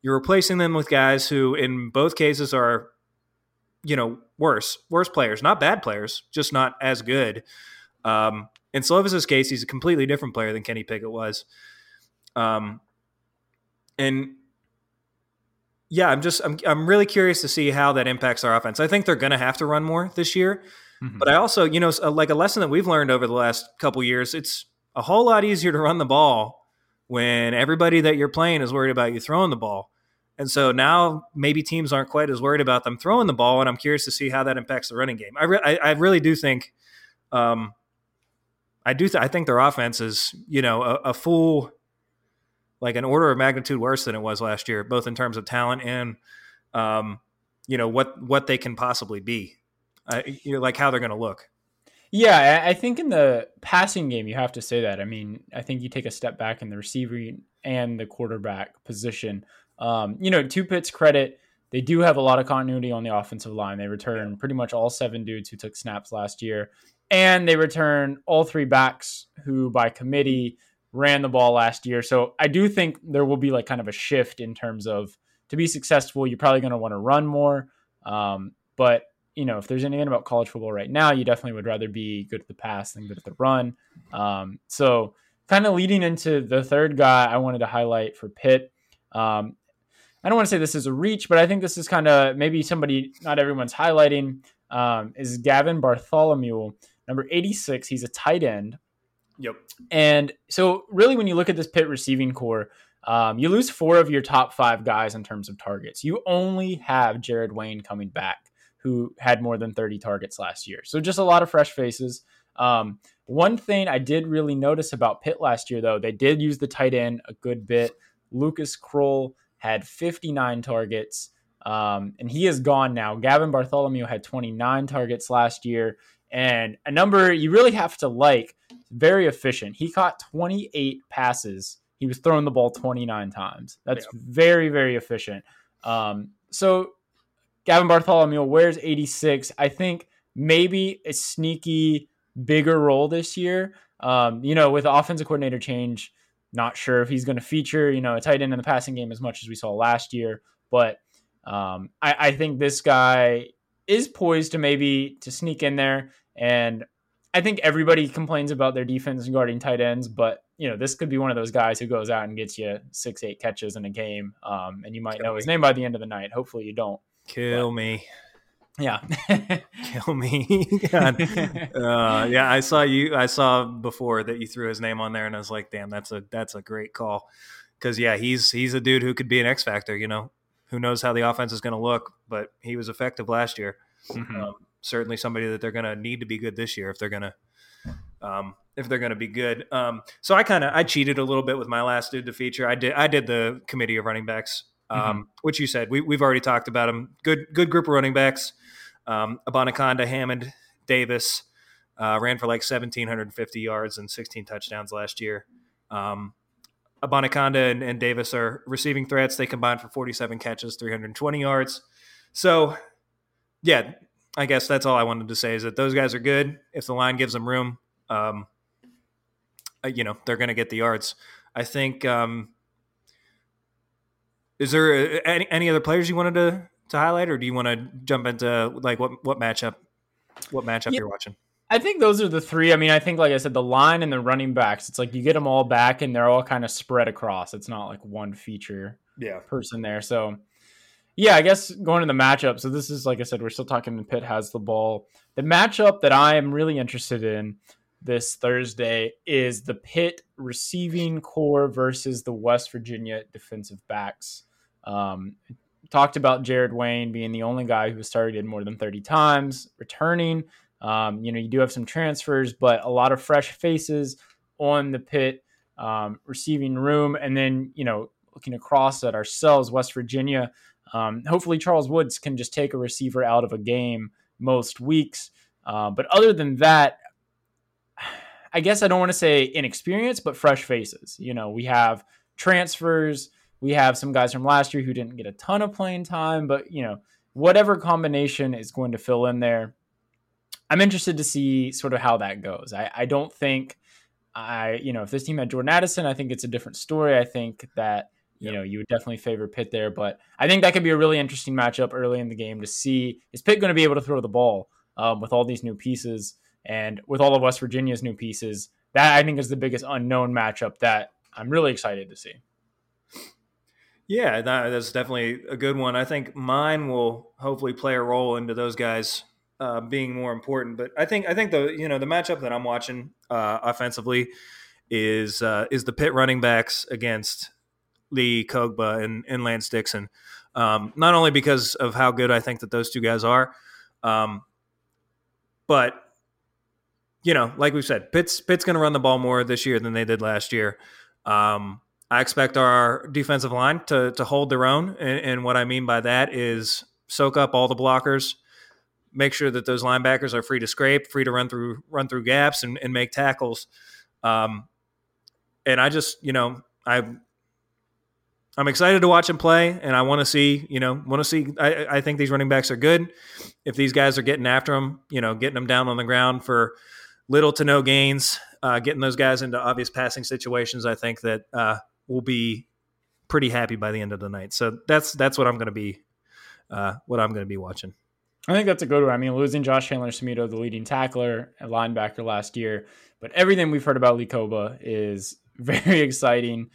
You're replacing them with guys who, in both cases, are, you know, worse, worse players, not bad players, just not as good. Um, in Slovis's case, he's a completely different player than Kenny Pickett was. Um, and yeah, I'm just I'm I'm really curious to see how that impacts our offense. I think they're going to have to run more this year, mm-hmm. but I also, you know, like a lesson that we've learned over the last couple years, it's a whole lot easier to run the ball when everybody that you're playing is worried about you throwing the ball. And so now maybe teams aren't quite as worried about them throwing the ball, and I'm curious to see how that impacts the running game. I re- I, I, really do think, um, I do th- I think their offense is you know a, a full like an order of magnitude worse than it was last year, both in terms of talent and um, you know what what they can possibly be, uh, you know, like how they're going to look. Yeah, I think in the passing game you have to say that. I mean, I think you take a step back in the receiver and the quarterback position. Um, you know, to Pitt's credit, they do have a lot of continuity on the offensive line. They return pretty much all seven dudes who took snaps last year, and they return all three backs who, by committee, ran the ball last year. So I do think there will be like kind of a shift in terms of to be successful, you're probably going to want to run more. Um, but you know, if there's anything about college football right now, you definitely would rather be good at the pass than good at the run. Um, so kind of leading into the third guy I wanted to highlight for Pitt. Um, I don't want to say this is a reach, but I think this is kind of maybe somebody not everyone's highlighting um, is Gavin Bartholomew, number 86. He's a tight end. Yep. And so, really, when you look at this Pitt receiving corps, um, you lose four of your top five guys in terms of targets. You only have Jared Wayne coming back, who had more than 30 targets last year. So, just a lot of fresh faces. Um, one thing I did really notice about Pitt last year, though, they did use the tight end a good bit. Lucas Krull had 59 targets, um, and he is gone now. Gavin Bartholomew had 29 targets last year, and a number you really have to like. Very efficient. He caught 28 passes. He was throwing the ball 29 times. That's yeah. very, very efficient. Um, so Gavin Bartholomew wears 86. I think maybe a sneaky bigger role this year. Um, you know, with the offensive coordinator change, not sure if he's going to feature, you know, a tight end in the passing game as much as we saw last year. But um, I, I think this guy is poised to maybe to sneak in there. And I think everybody complains about their defense guarding tight ends, but you know, this could be one of those guys who goes out and gets you six, eight catches in a game. Um, and you might know his name by the end of the night. Hopefully you don't. Kill me. Yeah. Kill me. God. Uh, yeah, I saw you. I saw before that you threw his name on there, and I was like, "Damn, that's a that's a great call." Because yeah, he's he's a dude who could be an X factor. You know, who knows how the offense is going to look, but he was effective last year. Mhm. Um, certainly somebody that they're going to need to be good this year if they're going to um, if they're going to be good. Um, so I kind of I cheated a little bit with my last dude to feature. I did I did the committee of running backs, um, which you said we we've already talked about them. Good good group of running backs. Um, Abanikanda, Hammond, Davis uh, ran for like 1,750 yards and 16 touchdowns last year. Um, Abanikanda and, and Davis are receiving threats. They combined for 47 catches, 320 yards. So, yeah, I guess that's all I wanted to say is that those guys are good. If the line gives them room, um, uh, you know, they're going to get the yards. I think. Um, is there uh, any, any other players you wanted to, to highlight, or do you want to jump into like what what matchup what matchup Yeah. you're watching? I think those are the three. I mean, I think, like I said, the line and the running backs, it's like you get them all back and they're all kind of spread across. It's not like one feature Yeah, person there. So, yeah, I guess going to the matchup. So, this is, like I said, we're still talking the Pitt has the ball. The matchup that I am really interested in this Thursday is the Pitt receiving corps versus the West Virginia defensive backs. Um, talked about Jared Wayne being the only guy who started more than 30 times, returning. Um, you know, you do have some transfers, but a lot of fresh faces on the Pitt um, receiving room. And then, you know, looking across at ourselves, West Virginia, um, hopefully Charles Woods can just take a receiver out of a game most weeks. Uh, but other than that, I guess I don't want to say inexperienced, but fresh faces. You know, we have transfers. We have some guys from last year who didn't get a ton of playing time, but you know, whatever combination is going to fill in there. I'm interested to see sort of how that goes. I, I don't think I, you know, if this team had Jordan Addison, I think it's a different story. I think that, you know, you would definitely favor Pitt there, but I think that could be a really interesting matchup early in the game to see is Pitt going to be able to throw the ball um, with all these new pieces and with all of West Virginia's new pieces. That I think is the biggest unknown matchup that I'm really excited to see. Yeah, that, that's definitely a good one. I think mine will hopefully play a role into those guys uh, being more important. But I think I think the you know the matchup that I'm watching uh, offensively is uh, is the Pitt running backs against Lee Kpogba and, and Lance Dixon. Um, not only because of how good I think that those two guys are, um, but you know, like we said, Pitt's Pitt's going to run the ball more this year than they did last year. Um, I expect our defensive line to to hold their own, and, and what I mean by that is soak up all the blockers, make sure that those linebackers are free to scrape, free to run through run through gaps and, and make tackles. Um, and I just, you know, I I'm excited to watch him play, and I want to see, you know, want to see. I, I think these running backs are good. If these guys are getting after them, you know, getting them down on the ground for little to no gains, uh, getting those guys into obvious passing situations, I think that uh, we'll be pretty happy by the end of the night. So that's that's what I'm going to be, uh, what I'm going to be watching. I think that's a good one. I mean, losing Josh Chandler-Semedo, the leading tackler and linebacker last year, but everything we've heard about Lee Kpogba is very exciting.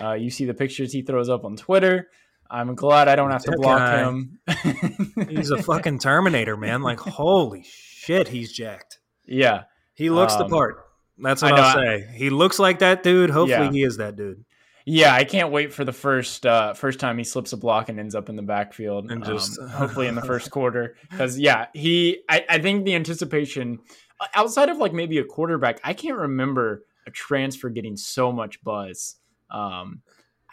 Uh, you see the pictures he throws up on Twitter. I'm glad I don't have to block guy. him. He's a fucking Terminator, man. Like holy shit, he's jacked. yeah, He looks the Um, part. That's what I know, I'll say. He looks like that dude. Hopefully, Yeah. he is that dude. Yeah. I can't wait for the first uh, first time he slips a block and ends up in the backfield, And just- um, hopefully in the first quarter. Because yeah, he. I, I think the anticipation uh, outside of like maybe a quarterback, I can't remember a transfer getting so much buzz. Um,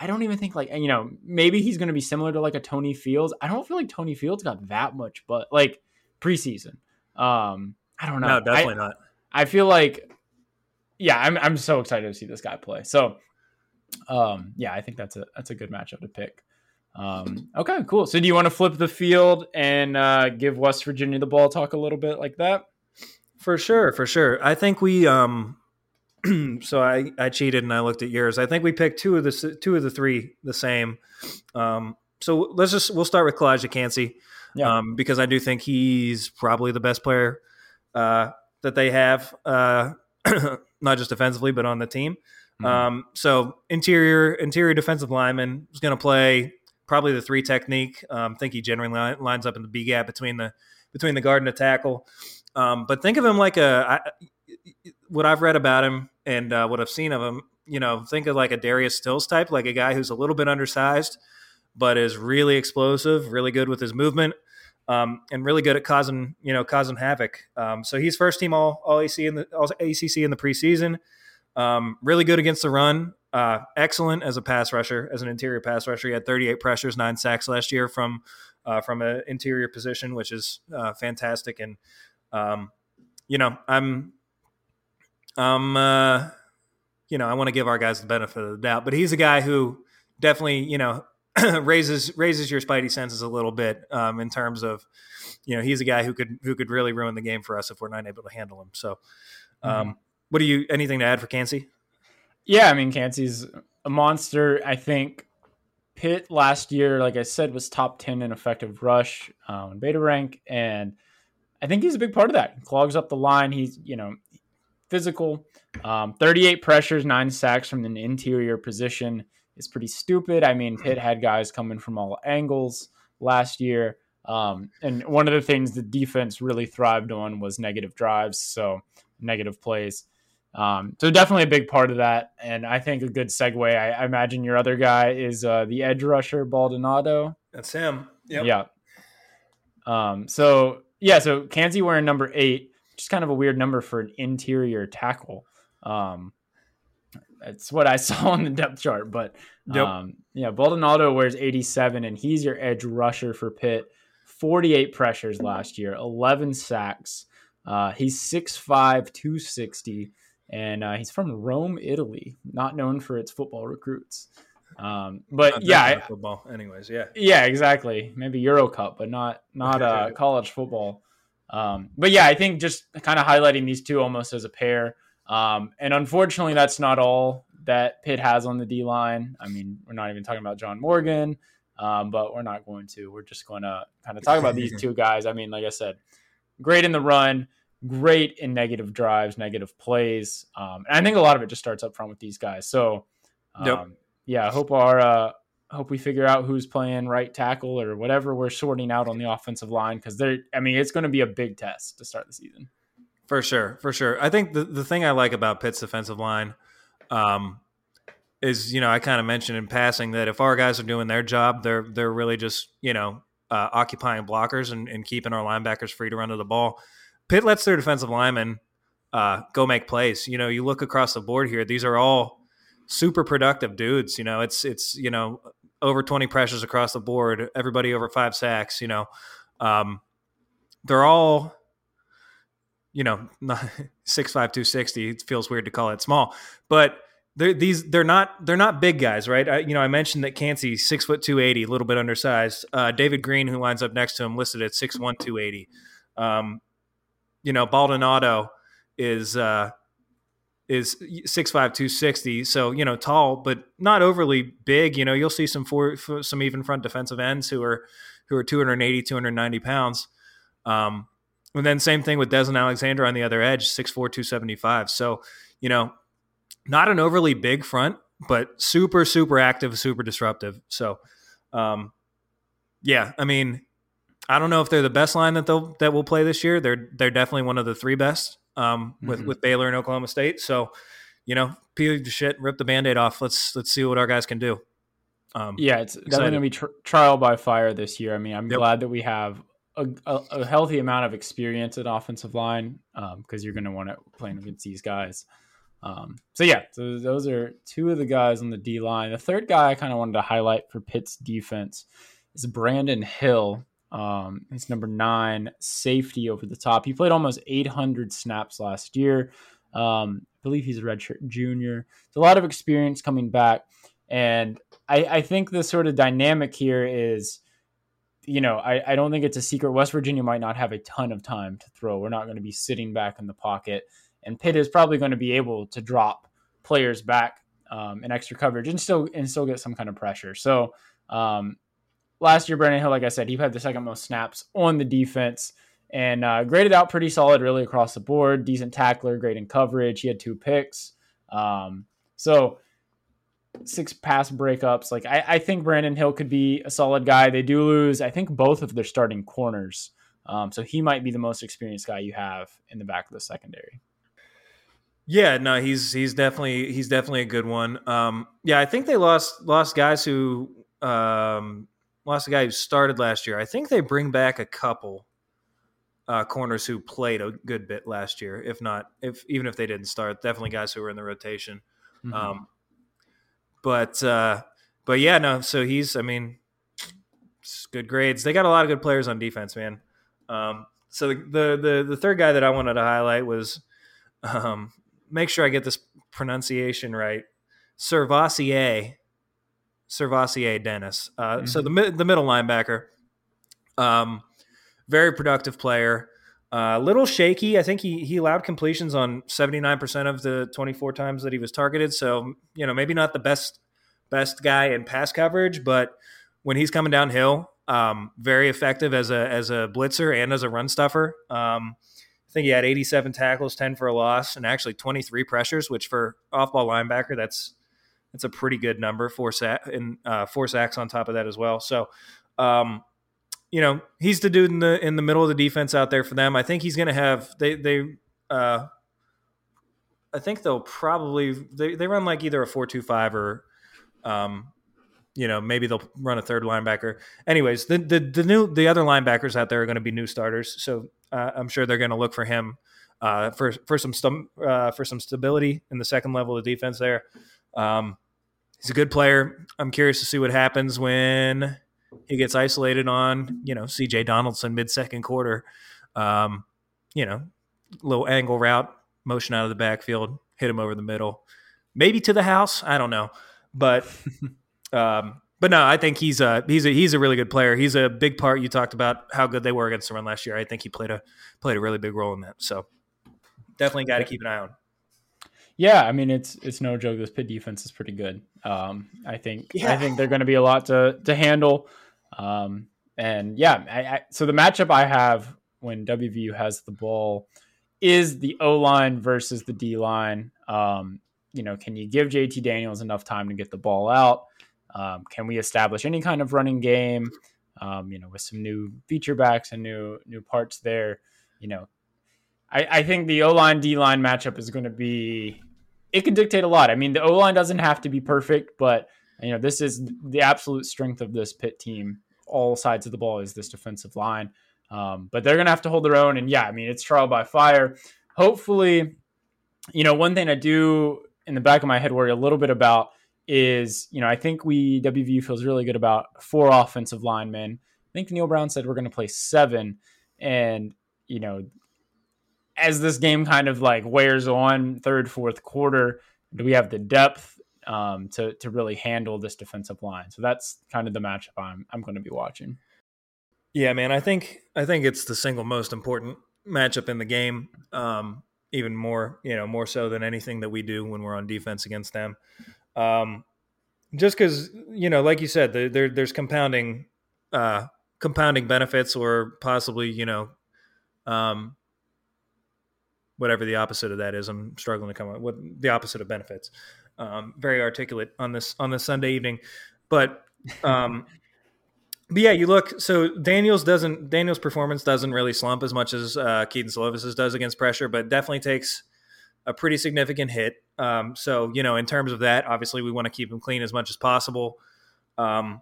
I don't even think like you know maybe he's going to be similar to like a Tony Fields. I don't feel like Tony Fields got that much, but like preseason. Um, I don't know. No, I- definitely not. I feel like, yeah, I'm I'm so excited to see this guy play. So, um, yeah, I think that's a that's a good matchup to pick. Um, okay, cool. So do you want to flip the field and uh, give West Virginia the ball? Talk a little bit like that. For sure, for sure. I think we um so I I cheated and I looked at yours. I think we picked two of the two of the three the same. Um so let's just we'll start with Calijah Kancey. Yeah. Um because I do think he's probably the best player uh that they have uh not just defensively but on the team. Mhm. Um so interior interior defensive lineman is going to play probably the three technique. Um think he generally li- lines up in the B gap between the between the guard and the tackle. Um, but think of him like a I, what I've read about him and uh, what I've seen of him. You know, think of like a Darius Stills type, like a guy who's a little bit undersized, but is really explosive, really good with his movement, um, and really good at causing you know causing havoc. Um, so he's first team all all AC in the all ACC in the preseason. Um, really good against the run. Uh, excellent as a pass rusher, as an interior pass rusher. He had 38 pressures, nine sacks last year from uh, from an interior position, which is uh, fantastic. And um, you know, I'm, I'm, uh, you know, I want to give our guys the benefit of the doubt, but he's a guy who definitely, you know, raises raises your spidey senses a little bit um, in terms of, you know, he's a guy who could who could really ruin the game for us if we're not able to handle him. So, um, what do you anything to add for Kancey? Yeah, I mean, Kancey's a monster. I think Pitt last year, like I said, was top 10 in effective rush uh, in beta rank. And I think he's a big part of that. He clogs up the line. He's, you know, physical. Um, 38 pressures, nine sacks from an interior position is pretty stupid. I mean, Pitt had guys coming from all angles last year. Um, and one of the things the defense really thrived on was negative drives. So negative plays. Um, so definitely a big part of that, and I think a good segue. I, I imagine your other guy is uh, the edge rusher Baldonado. That's him. Yeah. Um. So yeah. So Kancey's wearing number eight, just kind of a weird number for an interior tackle. Um, that's what I saw on the depth chart. But Yep. um, yeah, Baldonado wears 87, and he's your edge rusher for Pitt. 48 pressures last year, 11 sacks. Uh, he's 6'5, 260, and uh, he's from Rome, Italy, not known for its football recruits. Um, but Not yeah, football. Anyways, yeah. yeah, exactly. Maybe Euro Cup, but not not uh, college football. Um, but yeah, I think just kind of highlighting these two almost as a pair. Um, and unfortunately, that's not all that Pitt has on the D line. I mean, we're not even talking about John Morgan, um, but we're not going to. We're just going to kind of talk about these two guys. I mean, like I said, great in the run, great in negative drives, negative plays. Um, and I think a lot of it just starts up front with these guys. So, um, Yep. yeah, I hope our uh, hope we figure out who's playing right tackle or whatever we're sorting out on the offensive line because they're. I mean, it's going to be a big test to start the season. For sure, for sure. I think the, the thing I like about Pitt's defensive line um, is, you know, I kind of mentioned in passing that if our guys are doing their job, they're they're really just, you know, uh, occupying blockers and, and keeping our linebackers free to run to the ball. Pitt lets their defensive linemen uh, go make plays. You know, you look across the board here; these are all super productive dudes. You know, it's it's you know over twenty pressures across the board, everybody over five sacks. You know, um, they're all you know, six five two sixty. It feels weird to call it small, but they're these they're not they're not big guys, right? I, you know, I mentioned that Kancey six foot two eighty, a little bit undersized. Uh, David Green, who lines up next to him, listed at six one two eighty. Um, you know, Baldonado is uh, is six five two sixty, so you know, tall but not overly big. You know, you'll see some for some even front defensive ends who are who are 280, 290 pounds. Um, and then same thing with Desmond Alexander on the other edge, 6'4", 275. So, you know, not an overly big front, but super, super active, super disruptive. So, um, yeah, I mean, I don't know if they're the best line that they'll that will play this year. They're they're definitely one of the three best um, with Mhm. with Baylor and Oklahoma State. So, you know, peel the shit, rip the band-aid off. Let's let's see what our guys can do. Um, Yeah, it's definitely going to be tr- trial by fire this year. I mean, I'm Yep. glad that we have a, a, a healthy amount of experience at offensive line because you're going to want to play against these guys. Um, so yeah, so those are two of the guys on the D line. The third guy I kind of wanted to highlight for Pitt's defense is Brandon Hill. Um, he's number nine safety over the top. He played almost 800 snaps last year. Um, I believe he's a redshirt junior. It's a lot of experience coming back, and I, I think the sort of dynamic here is, you know, I, I don't think it's a secret. West Virginia might not have a ton of time to throw. We're not going to be sitting back in the pocket. And Pitt is probably going to be able to drop players back um, in extra coverage and still and still get some kind of pressure. So um, last year, Brandon Hill, like I said, he had the second most snaps on the defense and uh, graded out pretty solid, really across the board. Decent tackler, great in coverage. He had two picks. Um, so six pass breakups. Like I, I, think Brandon Hill could be a solid guy. They do lose, I think, both of their starting corners. Um, so he might be the most experienced guy you have in the back of the secondary. Yeah, no, he's he's definitely he's definitely a good one. Um, yeah, I think they lost lost guys who um, lost a guy who started last year. I think they bring back a couple uh, corners who played a good bit last year. If not, if even if they didn't start, definitely guys who were in the rotation. Mm-hmm. Um, but uh, but yeah, no. So he's, I mean, good grades. They got a lot of good players on defense, man. Um, so the, the, the the third guy that I wanted to highlight was um, make sure I get this pronunciation right. SirVocea, SirVocea Dennis. Uh, mm-hmm. So the the middle linebacker, um, very productive player. A uh, little shaky. I think he he allowed completions on seventy nine percent of the twenty four times that he was targeted. So you know maybe not the best best guy in pass coverage, but when he's coming downhill, um, very effective as a as a blitzer and as a run stuffer. Um, I think he had 87 tackles, 10 for a loss, and actually 23 pressures, which for off-ball linebacker, that's that's a pretty good number. Four sack and uh, four sacks on top of that as well. So, um, you know, he's the dude in the in the middle of the defense out there for them. I think he's going to have they they. Uh, I think they'll probably they, they run like either a four two five or um, you know, maybe they'll run a third linebacker. Anyways, the the, the new the other linebackers out there are going to be new starters, so uh, I'm sure they're going to look for him uh, for for some stum- uh, for some stability in the second level of defense. There, um, he's a good player. I'm curious to see what happens when he gets isolated on you know C.J. Donaldson mid second quarter. Um, you know, little angle route, motion out of the backfield, hit him over the middle, maybe to the house. I don't know, but. Um, but no, I think he's a he's a he's a really good player. He's a big part. You talked about how good they were against the run last year. I think he played a played a really big role in that. So definitely got to keep an eye on. Yeah, I mean it's it's no joke. This Pitt defense is pretty good. Um, I think yeah. I think they're going to be a lot to to handle. Um, and yeah, I, I, so the matchup I have when WVU has the ball is the O line versus the D line. Um, you know, can you give JT Daniels enough time to get the ball out? Um, can we establish any kind of running game? Um, you know, with some new feature backs and new new parts there. You know, I, I think the O line D line matchup is going to be. It can dictate a lot. I mean, the O line doesn't have to be perfect, but you know, this is the absolute strength of this Pitt team. All sides of the ball is this defensive line, um, but they're to have to hold their own. And yeah, I mean, it's trial by fire. Hopefully, you know, one thing I do in the back of my head worry a little bit about is, you know, I think we WVU feels really good about four offensive linemen. I think Neal Brown said we're going to play seven, and you know, as this game kind of like wears on, third, fourth quarter, do we have the depth um, to to really handle this defensive line? So that's kind of the matchup I'm I'm going to be watching. Yeah, man, I think I think it's the single most important matchup in the game. Um, even more, you know, more so than anything that we do when we're on defense against them. Um, just because you know, like you said, there, there's compounding uh, compounding benefits, or possibly you know, um, whatever the opposite of that is. I'm struggling to come up with the opposite of benefits. Um, very articulate on this on this Sunday evening, but um, but yeah, you look. So Daniels doesn't Daniels' performance doesn't really slump as much as uh, Kedon Slovis's does against pressure, but definitely takes a pretty significant hit. Um, so, you know, in terms of that, obviously we want to keep him clean as much as possible. Um,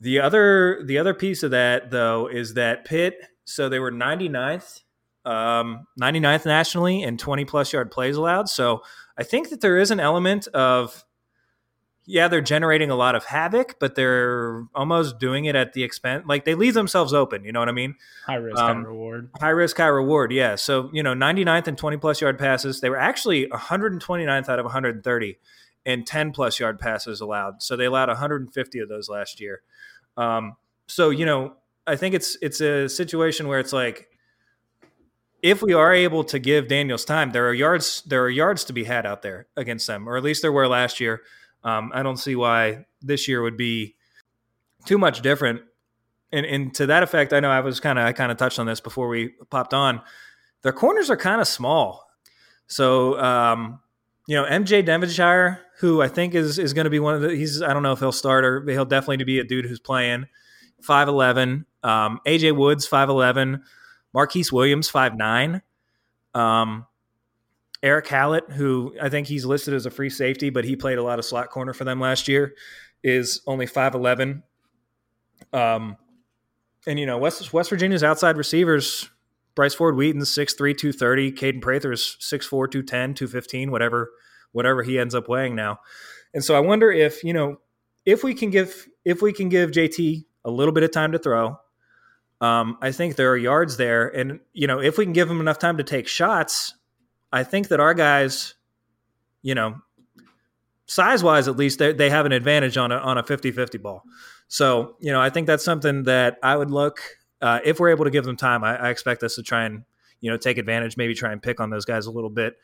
the other the other piece of that though is that Pitt, so they were 99th, um, 99th nationally in 20 plus yard plays allowed. So I think that there is an element of yeah, they're generating a lot of havoc, but they're almost doing it at the expense. Like they leave themselves open. You know what I mean? High risk, um, high reward. High risk, high reward. Yeah. So you know, 99th and 20 plus yard passes. They were actually 129th out of 130 and 10 plus yard passes allowed. So they allowed 150 of those last year. Um, so you know, I think it's it's a situation where it's like if we are able to give Daniels time, there are yards there are yards to be had out there against them, or at least there were last year. Um, I don't see why this year would be too much different. And, and to that effect, I know I was kind of I kind of touched on this before we popped on. Their corners are kind of small, so um, you know MJ Devonshire, who I think is is going to be one of the he's I don't know if he'll start or he'll definitely be a dude who's playing. Five eleven, um, AJ Woods five eleven, Marquis Williams five nine, um, Erick Hallett, who I think he's listed as a free safety, but he played a lot of slot corner for them last year, is only five eleven. Um, and you know West West Virginia's outside receivers Bryce Ford Wheaton's 6'3", 230. Kaden Prather's 6'4", 210, 215, whatever, whatever he ends up weighing now. And so I wonder if, you know, if we can give if we can give JT a little bit of time to throw, um, I think there are yards there. And, you know, if we can give them enough time to take shots, I think that our guys, you know, size wise at least, they have an advantage on a on a 50-50 ball. So, you know, I think that's something that I would look uh, if we're able to give them time, I, I, expect us to try and you know take advantage, maybe try and pick on those guys a little bit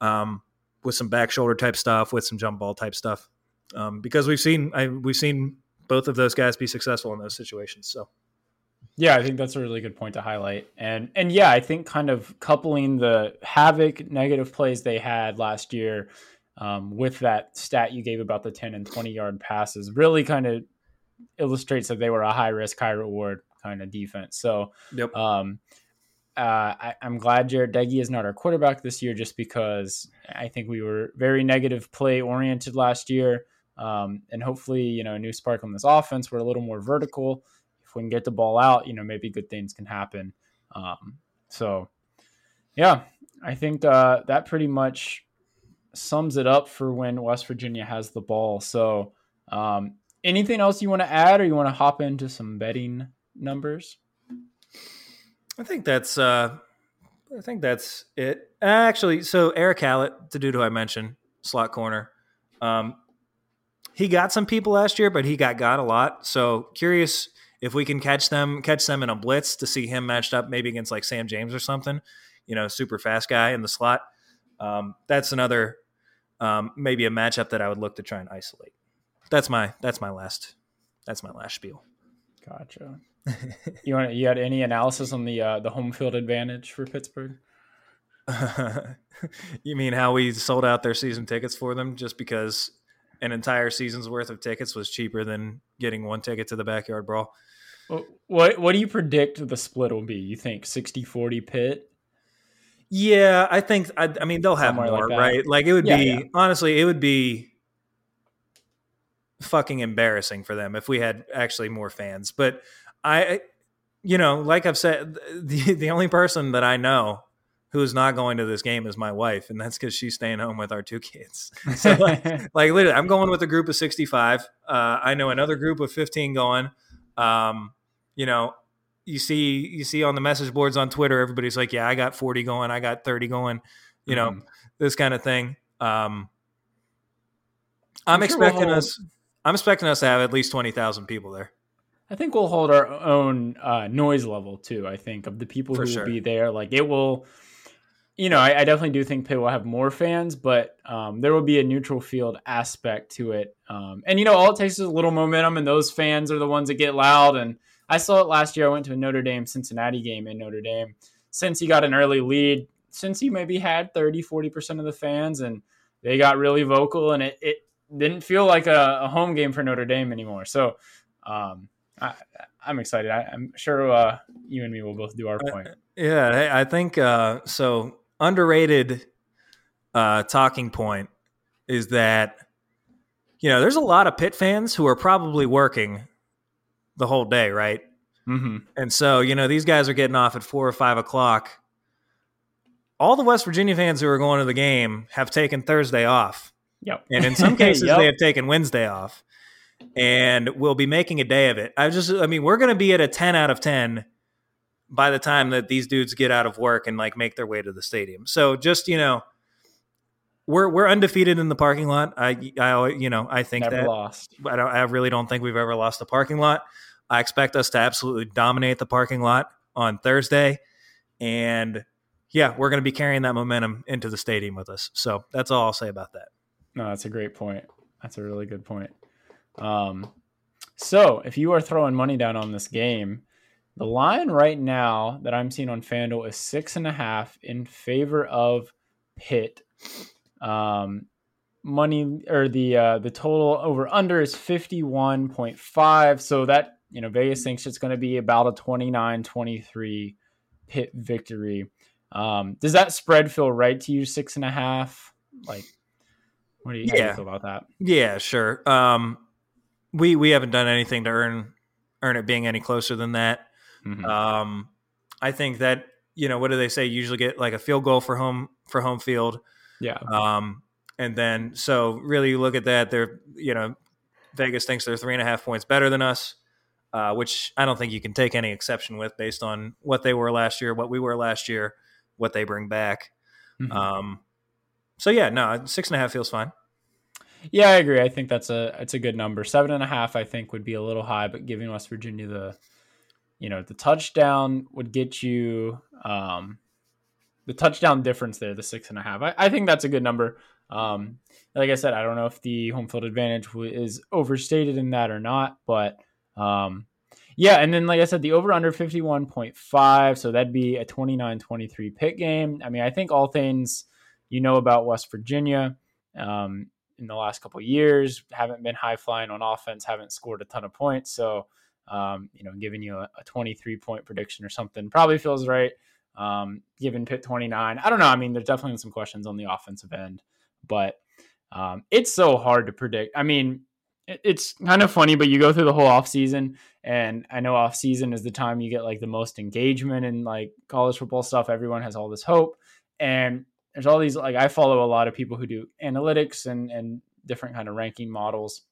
um, with some back shoulder type stuff, with some jump ball type stuff, um, because we've seen I, we've seen both of those guys be successful in those situations. So. Yeah, I think that's a really good point to highlight. And and yeah, I think kind of coupling the havoc negative plays they had last year um, with that stat you gave about the 10 and 20 yard passes really kind of illustrates that they were a high risk, high reward kind of defense. So, yep. um, uh, I, am glad Jarret Doege is not our quarterback this year, just because I think we were very negative play oriented last year, um, and hopefully, you know, a new spark on this offense. We're a little more vertical. We can get the ball out, you know, maybe good things can happen. Um, so, yeah, I think uh, that pretty much sums it up for when West Virginia has the ball. So, um, anything else you want to add, or you want to hop into some betting numbers? I think that's uh I think that's it. Actually, so Erick Hallett, the dude who I mentioned, slot corner. Um he got some people last year, but he got got a lot. So curious if we can catch them catch them in a blitz to see him matched up maybe against like Sam James or something, you know, super fast guy in the slot. Um, that's another um, maybe a matchup that I would look to try and isolate. That's my that's my last that's my last spiel. Gotcha you want you had any analysis on the uh, the home field advantage for Pittsburgh? you mean how we sold out their season tickets for them just because an entire season's worth of tickets was cheaper than getting one ticket to the backyard brawl? What what do you predict the split will be? You think 60-40 Pitt? Yeah, I think I, I mean they'll have Somewhere more, like right? Like it would yeah, be yeah. honestly, it would be fucking embarrassing for them if we had actually more fans. But I, you know, like I've said, the the only person that I know who is not going to this game is my wife, and that's because she's staying home with our two kids. So, like, like, literally, I'm going with a group of 65. Uh, I know another group of 15 going. Um, you know, you see, you see on the message boards on Twitter, everybody's like, "Yeah, I got 40 going, I got 30 going," you know, mm-hmm. this kind of thing. Um, I'm, I'm sure expecting we'll us. I'm expecting us to have at least 20,000 people there. I think we'll hold our own uh, noise level too. I think of the people For who sure. will be there. Like it will, you know, I, I, definitely do think Pitt will have more fans, but um, there will be a neutral field aspect to it. Um, and you know, all it takes is a little momentum, and those fans are the ones that get loud. And I saw it last year. I went to a Notre Dame Cincinnati game in Notre Dame. Cincy got an early lead, Cincy maybe had 30, 40% of the fans, and they got really vocal, and it, it didn't feel like a, a home game for Notre Dame anymore. So, um, I, am excited. I, am sure uh, you and me will both do our point. Uh, yeah, I think uh, so. Underrated uh, talking point is that you know there's a lot of Pitt fans who are probably working the whole day, right? Mm-hmm. And so you know these guys are getting off at four or five o'clock. All the West Virginia fans who are going to the game have taken Thursday off. Yep. And in some cases, yep. they have taken Wednesday off and we'll be making a day of it. I just, I mean, we're going to be at a 10 out of 10 by the time that these dudes get out of work and like make their way to the stadium. So just, you know, we're we're undefeated in the parking lot. I I always- you know I think Never that lost. I don't I really don't think we've ever lost the parking lot. I expect us to absolutely dominate the parking lot on Thursday, and yeah, we're going to be carrying that momentum into the stadium with us. So that's all I'll say about that. No, that's a great point. That's a really good point. Um, so if you are throwing money down on this game, the line right now that I'm seeing on FanDuel is six and a half in favor of Pitt. Um, money or the uh, the total over under is 51.5. So that you know Vegas thinks it's going to be about a 29-23 Pitt victory. Um, does that spread feel right to you? Six and a half, like. What do you, how do you Yeah. feel about that? Yeah, sure. Um, we we haven't done anything to earn earn it being any closer than that. Mhm. Um, I think that you know what do they say? You usually get like a field goal for home for home field. Yeah. Um, and then so really you look at that, they're you know Vegas thinks they're three and a half points better than us, uh, which I don't think you can take any exception with based on what they were last year, what we were last year, what they bring back. Mhm. Um, so yeah, no, six and a half feels fine. Yeah, I agree. I think that's a it's a good number. Seven and a half, I think, would be a little high, but giving West Virginia the, you know, the touchdown would get you um, the touchdown difference there, the six and a half. I, I think that's a good number. Um, like I said, I don't know if the home field advantage w- is overstated in that or not, but um, yeah. And then, like I said, the over under fifty one point five, so that'd be a 29-23 Pitt game. I mean, I think all things you know about West Virginia. Um, in the last couple years. Haven't been high flying on offense. Haven't scored a ton of points. So, um, you know, giving you a, a 23 point prediction or something probably feels right. Um, given Pitt 29, I don't know. I mean, there's definitely some questions on the offensive end, but um, it's so hard to predict. I mean, it's kind of funny, but you go through the whole off season, and I know off season is the time you get like the most engagement in like college football stuff. Everyone has all this hope, and there's all these like I follow a lot of people who do analytics and and different kind of ranking models,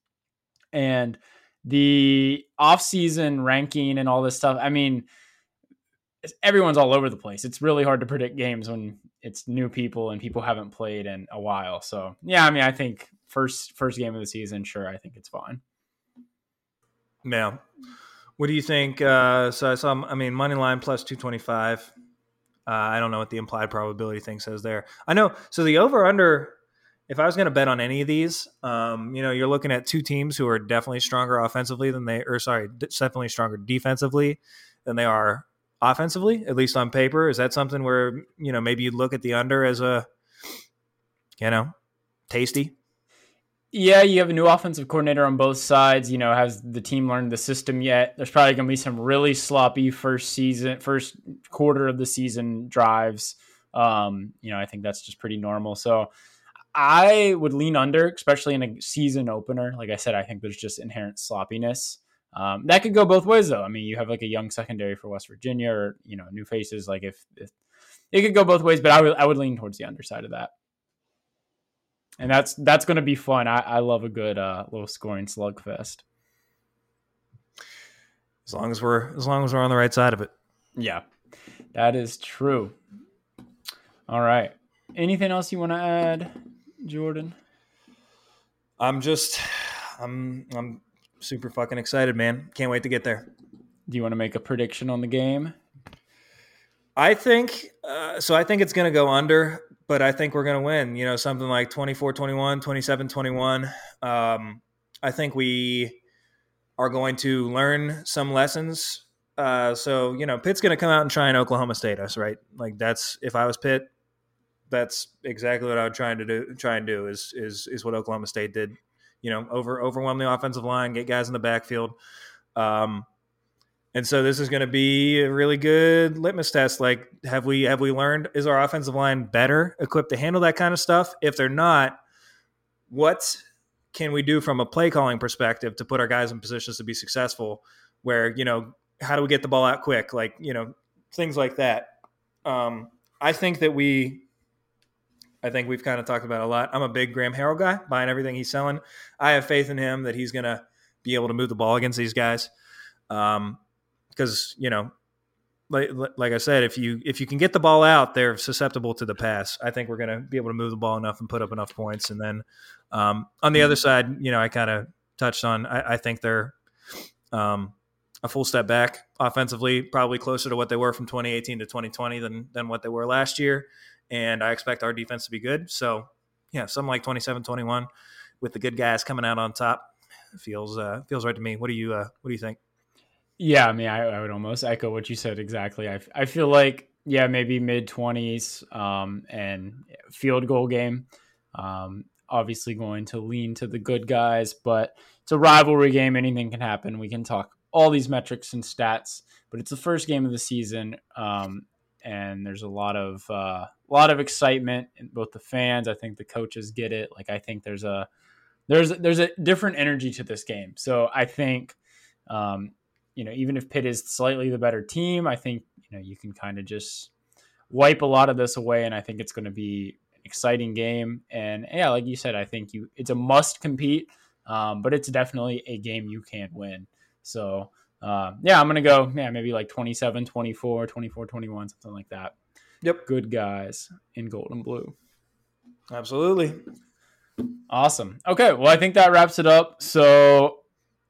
and the off season ranking and all this stuff. I mean, everyone's all over the place. It's really hard to predict games when it's new people and people haven't played in a while. So yeah, I mean, I think first first game of the season, sure, I think it's fine. Now, what do you think? Uh, so I saw, I mean, money line plus 225. Uh, I don't know what the implied probability thing says there. I know. So the over under, if I was going to bet on any of these, um, you know, you're looking at two teams who are definitely stronger offensively than they, or sorry, definitely stronger defensively than they are offensively, at least on paper. Is that something where, you know, maybe you'd look at the under as a, you know, tasty? Yeah, you have a new offensive coordinator on both sides. You know, has the team learned the system yet? There's probably going to be some really sloppy first season, first quarter of the season drives. Um, you know, I think that's just pretty normal. So I would lean under, especially in a season opener. Like I said, I think there's just inherent sloppiness. Um, that could go both ways, though. I mean, you have like a young secondary for West Virginia, or you know, new faces. Like if, if it could go both ways, but I would I would lean towards the underside of that and that's that's going to be fun. I, I love a good uh, little scoring slugfest. As long as we're, as long as we're on the right side of it. Yeah, that is true. All right. Anything else you want to add, Jordan? I'm just, I'm, I'm super fucking excited, man. Can't wait to get there. Do you want to make a prediction on the game? I think, uh, so I think it's going to go under, but I think we're going to win, you know, something like 24 21, 27 21. Um, I think we are going to learn some lessons. Uh, so, you know, Pitt's going to come out and try and Oklahoma State us, right? Like that's, if I was Pitt, that's exactly what I would try to do. Try and do is is is what Oklahoma State did. You know, over overwhelm the offensive line, get guys in the backfield. Um, and so this is going to be a really good litmus test. Like, have we have we learned? Is our offensive line better equipped to handle that kind of stuff? If they're not, what can we do from a play calling perspective to put our guys in positions to be successful? Where you know, how do we get the ball out quick? Like you know, things like that. Um, I think that we I think we've kind of talked about a lot. I'm a big Graham Harrell guy, buying everything he's selling. I have faith in him that he's going to be able to move the ball against these guys. Um, because you know, like like I said, if you if you can get the ball out, they're susceptible to the pass. I think we're going to be able to move the ball enough and put up enough points. And then um, on the other side, you know, I kind of touched on. I, I think they're um, a full step back offensively, probably closer to what they were from 2018 to 2020 than than what they were last year. And I expect our defense to be good. So yeah, something like 27-21 with the good guys coming out on top feels uh, feels right to me. What do you uh, what do you think? Yeah, I mean, I, I would almost echo what you said exactly. I, I feel like, yeah, maybe mid 20s um, and field goal game. Um, obviously, going to lean to the good guys, but it's a rivalry game. Anything can happen. We can talk all these metrics and stats, but it's the first game of the season. Um, and there's a lot of uh, a lot of excitement in both the fans. I think the coaches get it. Like I think there's a there's there's a different energy to this game. So I think um, you know, even if Pitt is slightly the better team, I think, you know, you can kind of just wipe a lot of this away. And I think it's going to be an exciting game. And yeah, like you said, I think you, it's a must compete, um, but it's definitely a game you can't win. So, uh, yeah, I'm going to go, yeah, maybe like 27, 24, 24, 21, something like that. Yep. Good guys in gold and blue. Absolutely. Awesome. Okay. Well, I think that wraps it up. So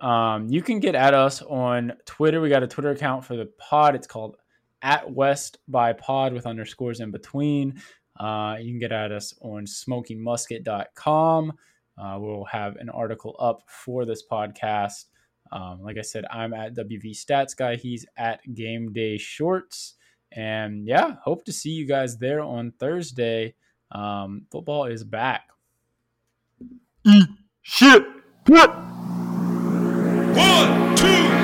um, you can get at us on Twitter. We got a Twitter account for the pod. It's called at West by Pod with underscores in between. Uh, you can get at us on smokingmusket.com. Uh, we'll have an article up for this podcast. Um, like I said, I'm at WV Stats Guy. He's at Game Day Shorts. And yeah, hope to see you guys there on Thursday. Um, football is back. Eat shit. What? One, two,